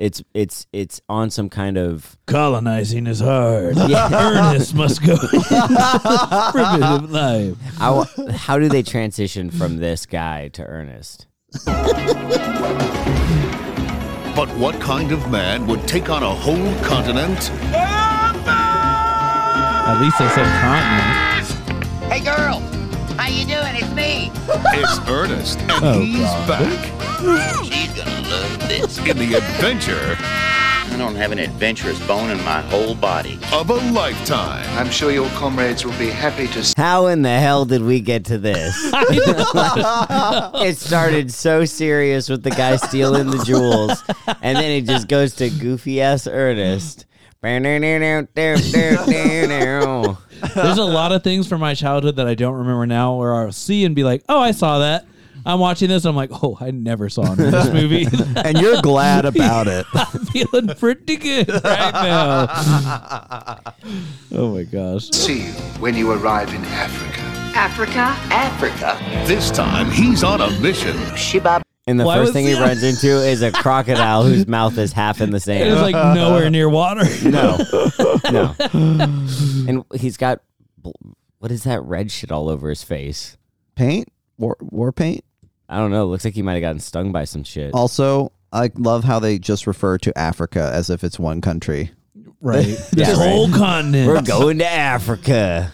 Speaker 1: It's it's it's on some kind of
Speaker 2: Colonizing is hard.
Speaker 1: Yeah.
Speaker 2: Ernest must go. Primitive life.
Speaker 1: I how do they transition from this guy to Ernest?
Speaker 4: But what kind of man would take on a whole continent
Speaker 2: At least they said continent.
Speaker 6: Hey, girl. How you doing? It's me.
Speaker 4: It's Ernest, and
Speaker 2: Oh,
Speaker 4: he's
Speaker 2: God.
Speaker 4: back
Speaker 6: She's gonna love this.
Speaker 4: in the adventure
Speaker 6: I don't have an adventurous bone in my whole body.
Speaker 4: of a lifetime.
Speaker 7: I'm sure your comrades will be happy to see
Speaker 1: How in the hell did we get to this? it started so serious with the guy stealing the jewels, and then it just goes to goofy ass Ernest. That's
Speaker 2: There's a lot of things from my childhood that I don't remember now where I'll see and be like, oh, I saw that. I'm watching this. I'm like, oh, I never saw this movie.
Speaker 3: And you're glad about it.
Speaker 2: I'm feeling pretty good right now. oh my gosh.
Speaker 7: See you when you arrive in Africa.
Speaker 8: Africa?
Speaker 6: Africa.
Speaker 4: This time, he's on a mission.
Speaker 6: Shibab.
Speaker 1: And the
Speaker 2: Why
Speaker 1: first
Speaker 2: was
Speaker 1: thing he
Speaker 2: the-
Speaker 1: runs into is a crocodile whose mouth is half in the
Speaker 2: It
Speaker 1: sand.
Speaker 2: was like nowhere near water.
Speaker 1: No, no. And he's got bl- what is that red shit all over his face?
Speaker 3: Paint? War, war paint?
Speaker 1: I don't know. Looks like he might have gotten stung by some shit.
Speaker 3: Also, I love how they just refer to Africa as if it's one country.
Speaker 2: Right.
Speaker 1: Yeah,
Speaker 2: this
Speaker 1: right.
Speaker 2: whole continent.
Speaker 1: We're going to Africa.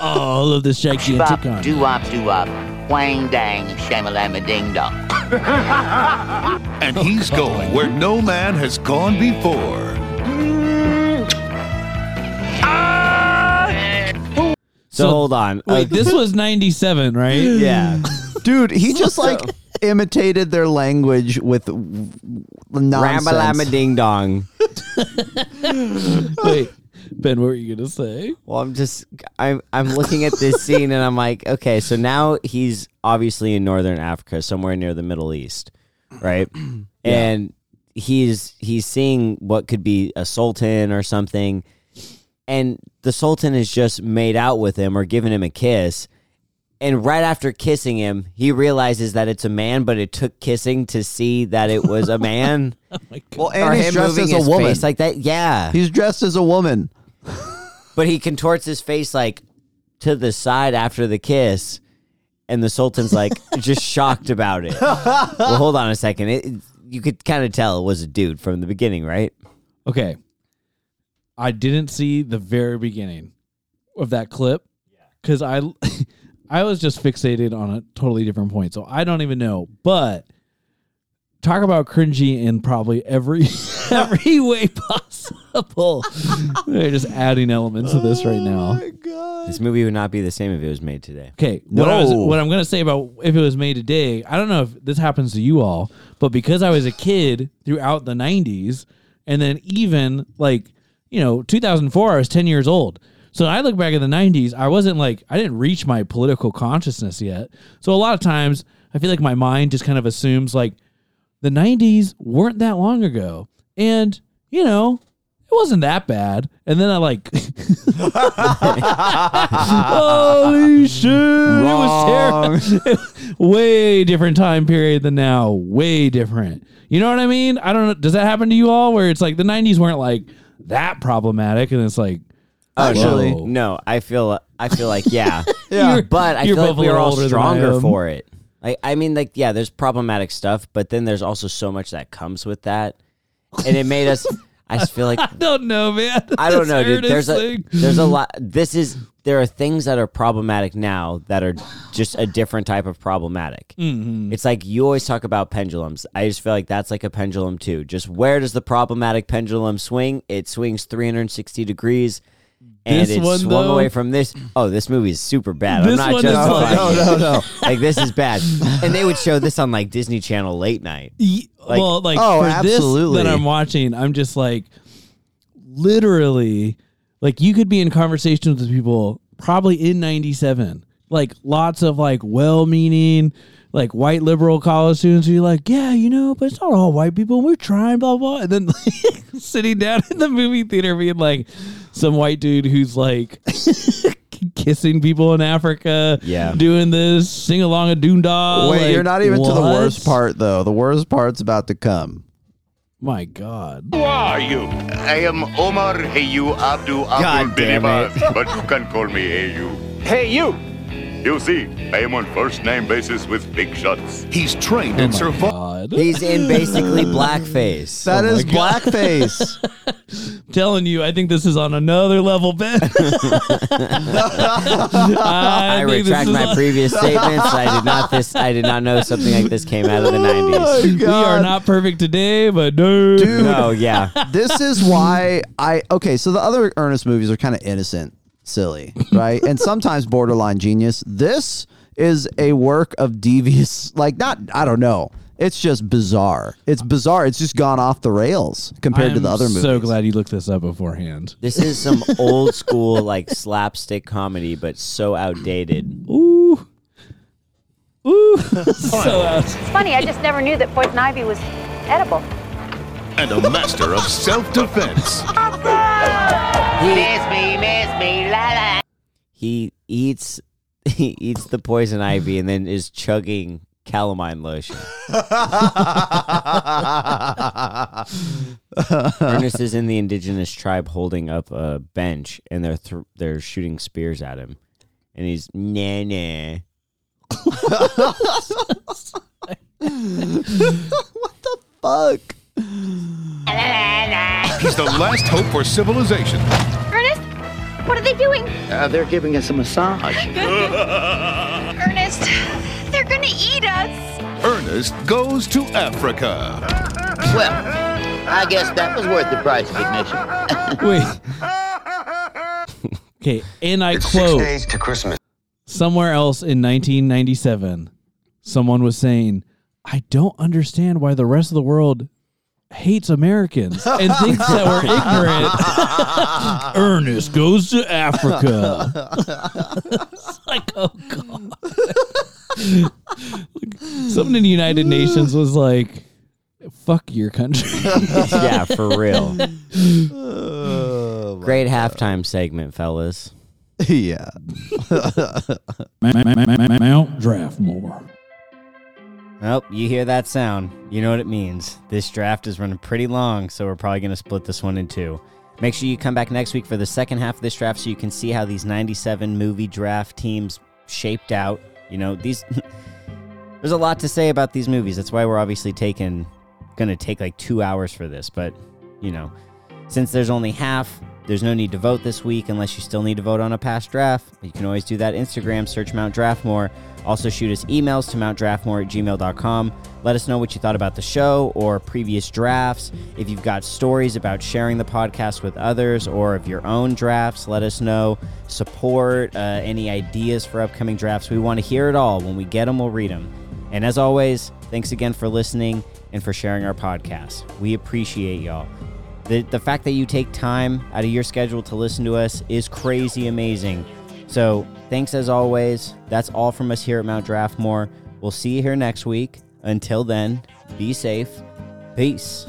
Speaker 2: all of this gigantic
Speaker 6: Bop,
Speaker 2: continent.
Speaker 6: doo wop, doo wop. Wang dang, shamalama ding dong.
Speaker 4: And he's going where no man has gone before.
Speaker 1: So,
Speaker 2: So-
Speaker 1: hold on. Uh,
Speaker 2: Wait, this was 97, right?
Speaker 1: yeah.
Speaker 3: Dude, he just like imitated their language with w- nonsense.
Speaker 1: Ramalama ding dong.
Speaker 2: Wait, Ben, what were you gonna say?
Speaker 1: Well, I'm just I'm I'm looking at this scene and I'm like, okay, so now he's obviously in northern Africa, somewhere near the Middle East, right? And he's he's seeing what could be a sultan or something, and the sultan has just made out with him or given him a kiss. And right after kissing him, he realizes that it's a man, but it took kissing to see that it was a man.
Speaker 3: Oh well,
Speaker 1: Or
Speaker 3: and he's dressed as a woman.
Speaker 1: face like that. Yeah.
Speaker 3: He's dressed as a woman.
Speaker 1: But he contorts his face like to the side after the kiss, and the Sultan's like just shocked about it. well, hold on a second. It, you could kind of tell it was a dude from the beginning, right?
Speaker 2: Okay. I didn't see the very beginning of that clip because I I was just fixated on a totally different point. So I don't even know. But talk about cringy in probably every every way possible. They're just adding elements to this right now.
Speaker 1: Oh this movie would not be the same if it was made today.
Speaker 2: Okay, what, I was,
Speaker 3: No.
Speaker 2: what I'm gonna say about if it was made today, I don't know if this happens to you all, but because I was a kid throughout the '90s, and then even like you know 2004, I was 10 years old. So I look back in the '90s, I wasn't like I didn't reach my political consciousness yet. So a lot of times, I feel like my mind just kind of assumes like the '90s weren't that long ago, and you know. It wasn't that bad. And then I like Holy shit. It was terrible. Way different time period than now. Way different. You know what I mean? I don't know. Does that happen to you all where it's like the 90s weren't like that problematic and it's like
Speaker 3: Actually,
Speaker 2: Whoa.
Speaker 1: No, I feel I feel like yeah,
Speaker 3: Yeah.
Speaker 1: But I
Speaker 2: you're
Speaker 1: feel like
Speaker 2: both a
Speaker 1: we were
Speaker 2: little
Speaker 1: all
Speaker 2: older than I
Speaker 1: stronger
Speaker 2: am.
Speaker 1: for it. Like I mean, like yeah, there's problematic stuff, but then there's also so much that comes with that, and it made us. I just feel like
Speaker 2: I don't know, man.
Speaker 1: I don't
Speaker 2: This
Speaker 1: know, dude. There's a
Speaker 2: thing.
Speaker 1: there's a lot. This is there are things that are problematic now that are just a different type of problematic.
Speaker 2: Mm-hmm.
Speaker 1: It's like you always talk about pendulums. I just feel like that's like a pendulum too. Just where does the problematic pendulum swing? It swings 360 degrees. And
Speaker 2: This
Speaker 1: it
Speaker 2: one,
Speaker 1: swung
Speaker 2: though-
Speaker 1: away from this. Oh, this movie is super bad.
Speaker 2: This
Speaker 1: I'm not justifying
Speaker 2: like-
Speaker 1: it.
Speaker 3: no, no.
Speaker 1: Like this is bad. And they would show this on like Disney Channel late night. Like-
Speaker 2: well, like
Speaker 3: Oh,
Speaker 2: for
Speaker 3: absolutely.
Speaker 2: this that I'm watching, I'm just like literally like you could be in conversations with people probably in 97 like lots of like well-meaning like white liberal college students who are like yeah you know but it's not all white people we're trying blah blah and then like, sitting down in the movie theater being like some white dude who's like kissing people in africa
Speaker 1: Yeah.
Speaker 2: doing this sing along a doondah
Speaker 3: Wait,
Speaker 2: like,
Speaker 3: you're not even to the worst part though. The worst part's about to come.
Speaker 2: my god
Speaker 4: Who are you?
Speaker 5: I am Omar Heyu Abdu
Speaker 1: God
Speaker 5: Abdul
Speaker 1: damn it.
Speaker 5: But you can call me Heyu.
Speaker 8: Hey, you!
Speaker 5: You see, I am on first name basis with big shots.
Speaker 4: He's trained
Speaker 2: Oh
Speaker 4: in survival.
Speaker 1: He's in basically blackface.
Speaker 3: That
Speaker 2: Oh
Speaker 3: is blackface.
Speaker 2: telling you, I think this is on another level, Ben. I,
Speaker 1: I
Speaker 2: think this
Speaker 1: retract
Speaker 2: is
Speaker 1: my
Speaker 2: on-
Speaker 1: previous statements. I did not this. I did not know something like this came out of the oh nineties.
Speaker 2: We are not perfect today, but dude,
Speaker 3: Dude.
Speaker 1: Oh yeah,
Speaker 3: this is why I okay. So the other Ernest movies are kind of innocent, silly, right, and sometimes borderline genius. This is a work of devious, like not. I don't know. It's just bizarre. It's bizarre. It's just gone off the rails compared to the other movies.
Speaker 2: So glad you looked this up beforehand.
Speaker 1: this is some old school like slapstick comedy, but so outdated.
Speaker 2: Ooh, ooh, so out.
Speaker 9: It's funny, I just never knew that poison ivy was edible.
Speaker 4: And a master of self-defense.
Speaker 6: Miss me, miss me, la la.
Speaker 1: He eats he eats the poison ivy and then is chugging calamine lotion. Ernest is in the indigenous tribe holding up a bench, and they're thr they're shooting spears at him, and he's nah nah.
Speaker 3: What the fuck.
Speaker 4: He's the last hope for civilization.
Speaker 9: Ernest, what are they doing?
Speaker 6: Uh, they're giving us a massage.
Speaker 9: Ernest, they're gonna eat us.
Speaker 4: Ernest goes to Africa.
Speaker 6: Well, I guess that was worth the price of admission.
Speaker 2: Wait. Okay, and I quote Six days
Speaker 7: to Christmas.
Speaker 2: somewhere else in 1997, someone was saying, I don't understand why the rest of the world hates Americans and thinks that we're ignorant. Ernest goes to Africa. it's like, oh, God. Something in the United Nations was like, fuck your country.
Speaker 1: yeah, for real. Oh, Great halftime segment, fellas.
Speaker 3: yeah.
Speaker 2: Mount Draftmore.
Speaker 1: Well, you hear that sound. You know what it means. This draft is running pretty long, so we're probably going to split this one in two. Make sure you come back next week for the second half of this draft so you can see how these 97 movie draft teams shaped out. You know, these there's a lot to say about these movies. That's why we're obviously taking going to take like 2 hours for this, but you know, since there's only half, there's no need to vote this week unless you still need to vote on a past draft. You can always do that Instagram, search Mount Draftmore. Also, shoot us emails to mountdraftmore at gmail.com. Let us know what you thought about the show or previous drafts. If you've got stories about sharing the podcast with others or of your own drafts, let us know. Support, uh, any ideas for upcoming drafts. We want to hear it all. When we get them, we'll read them. And as always, thanks again for listening and for sharing our podcast. We appreciate y'all. The, the fact that you take time out of your schedule to listen to us is crazy amazing. So, thanks as always. That's all from us here at Mount Draftmore. We'll see you here next week. Until then, be safe. Peace.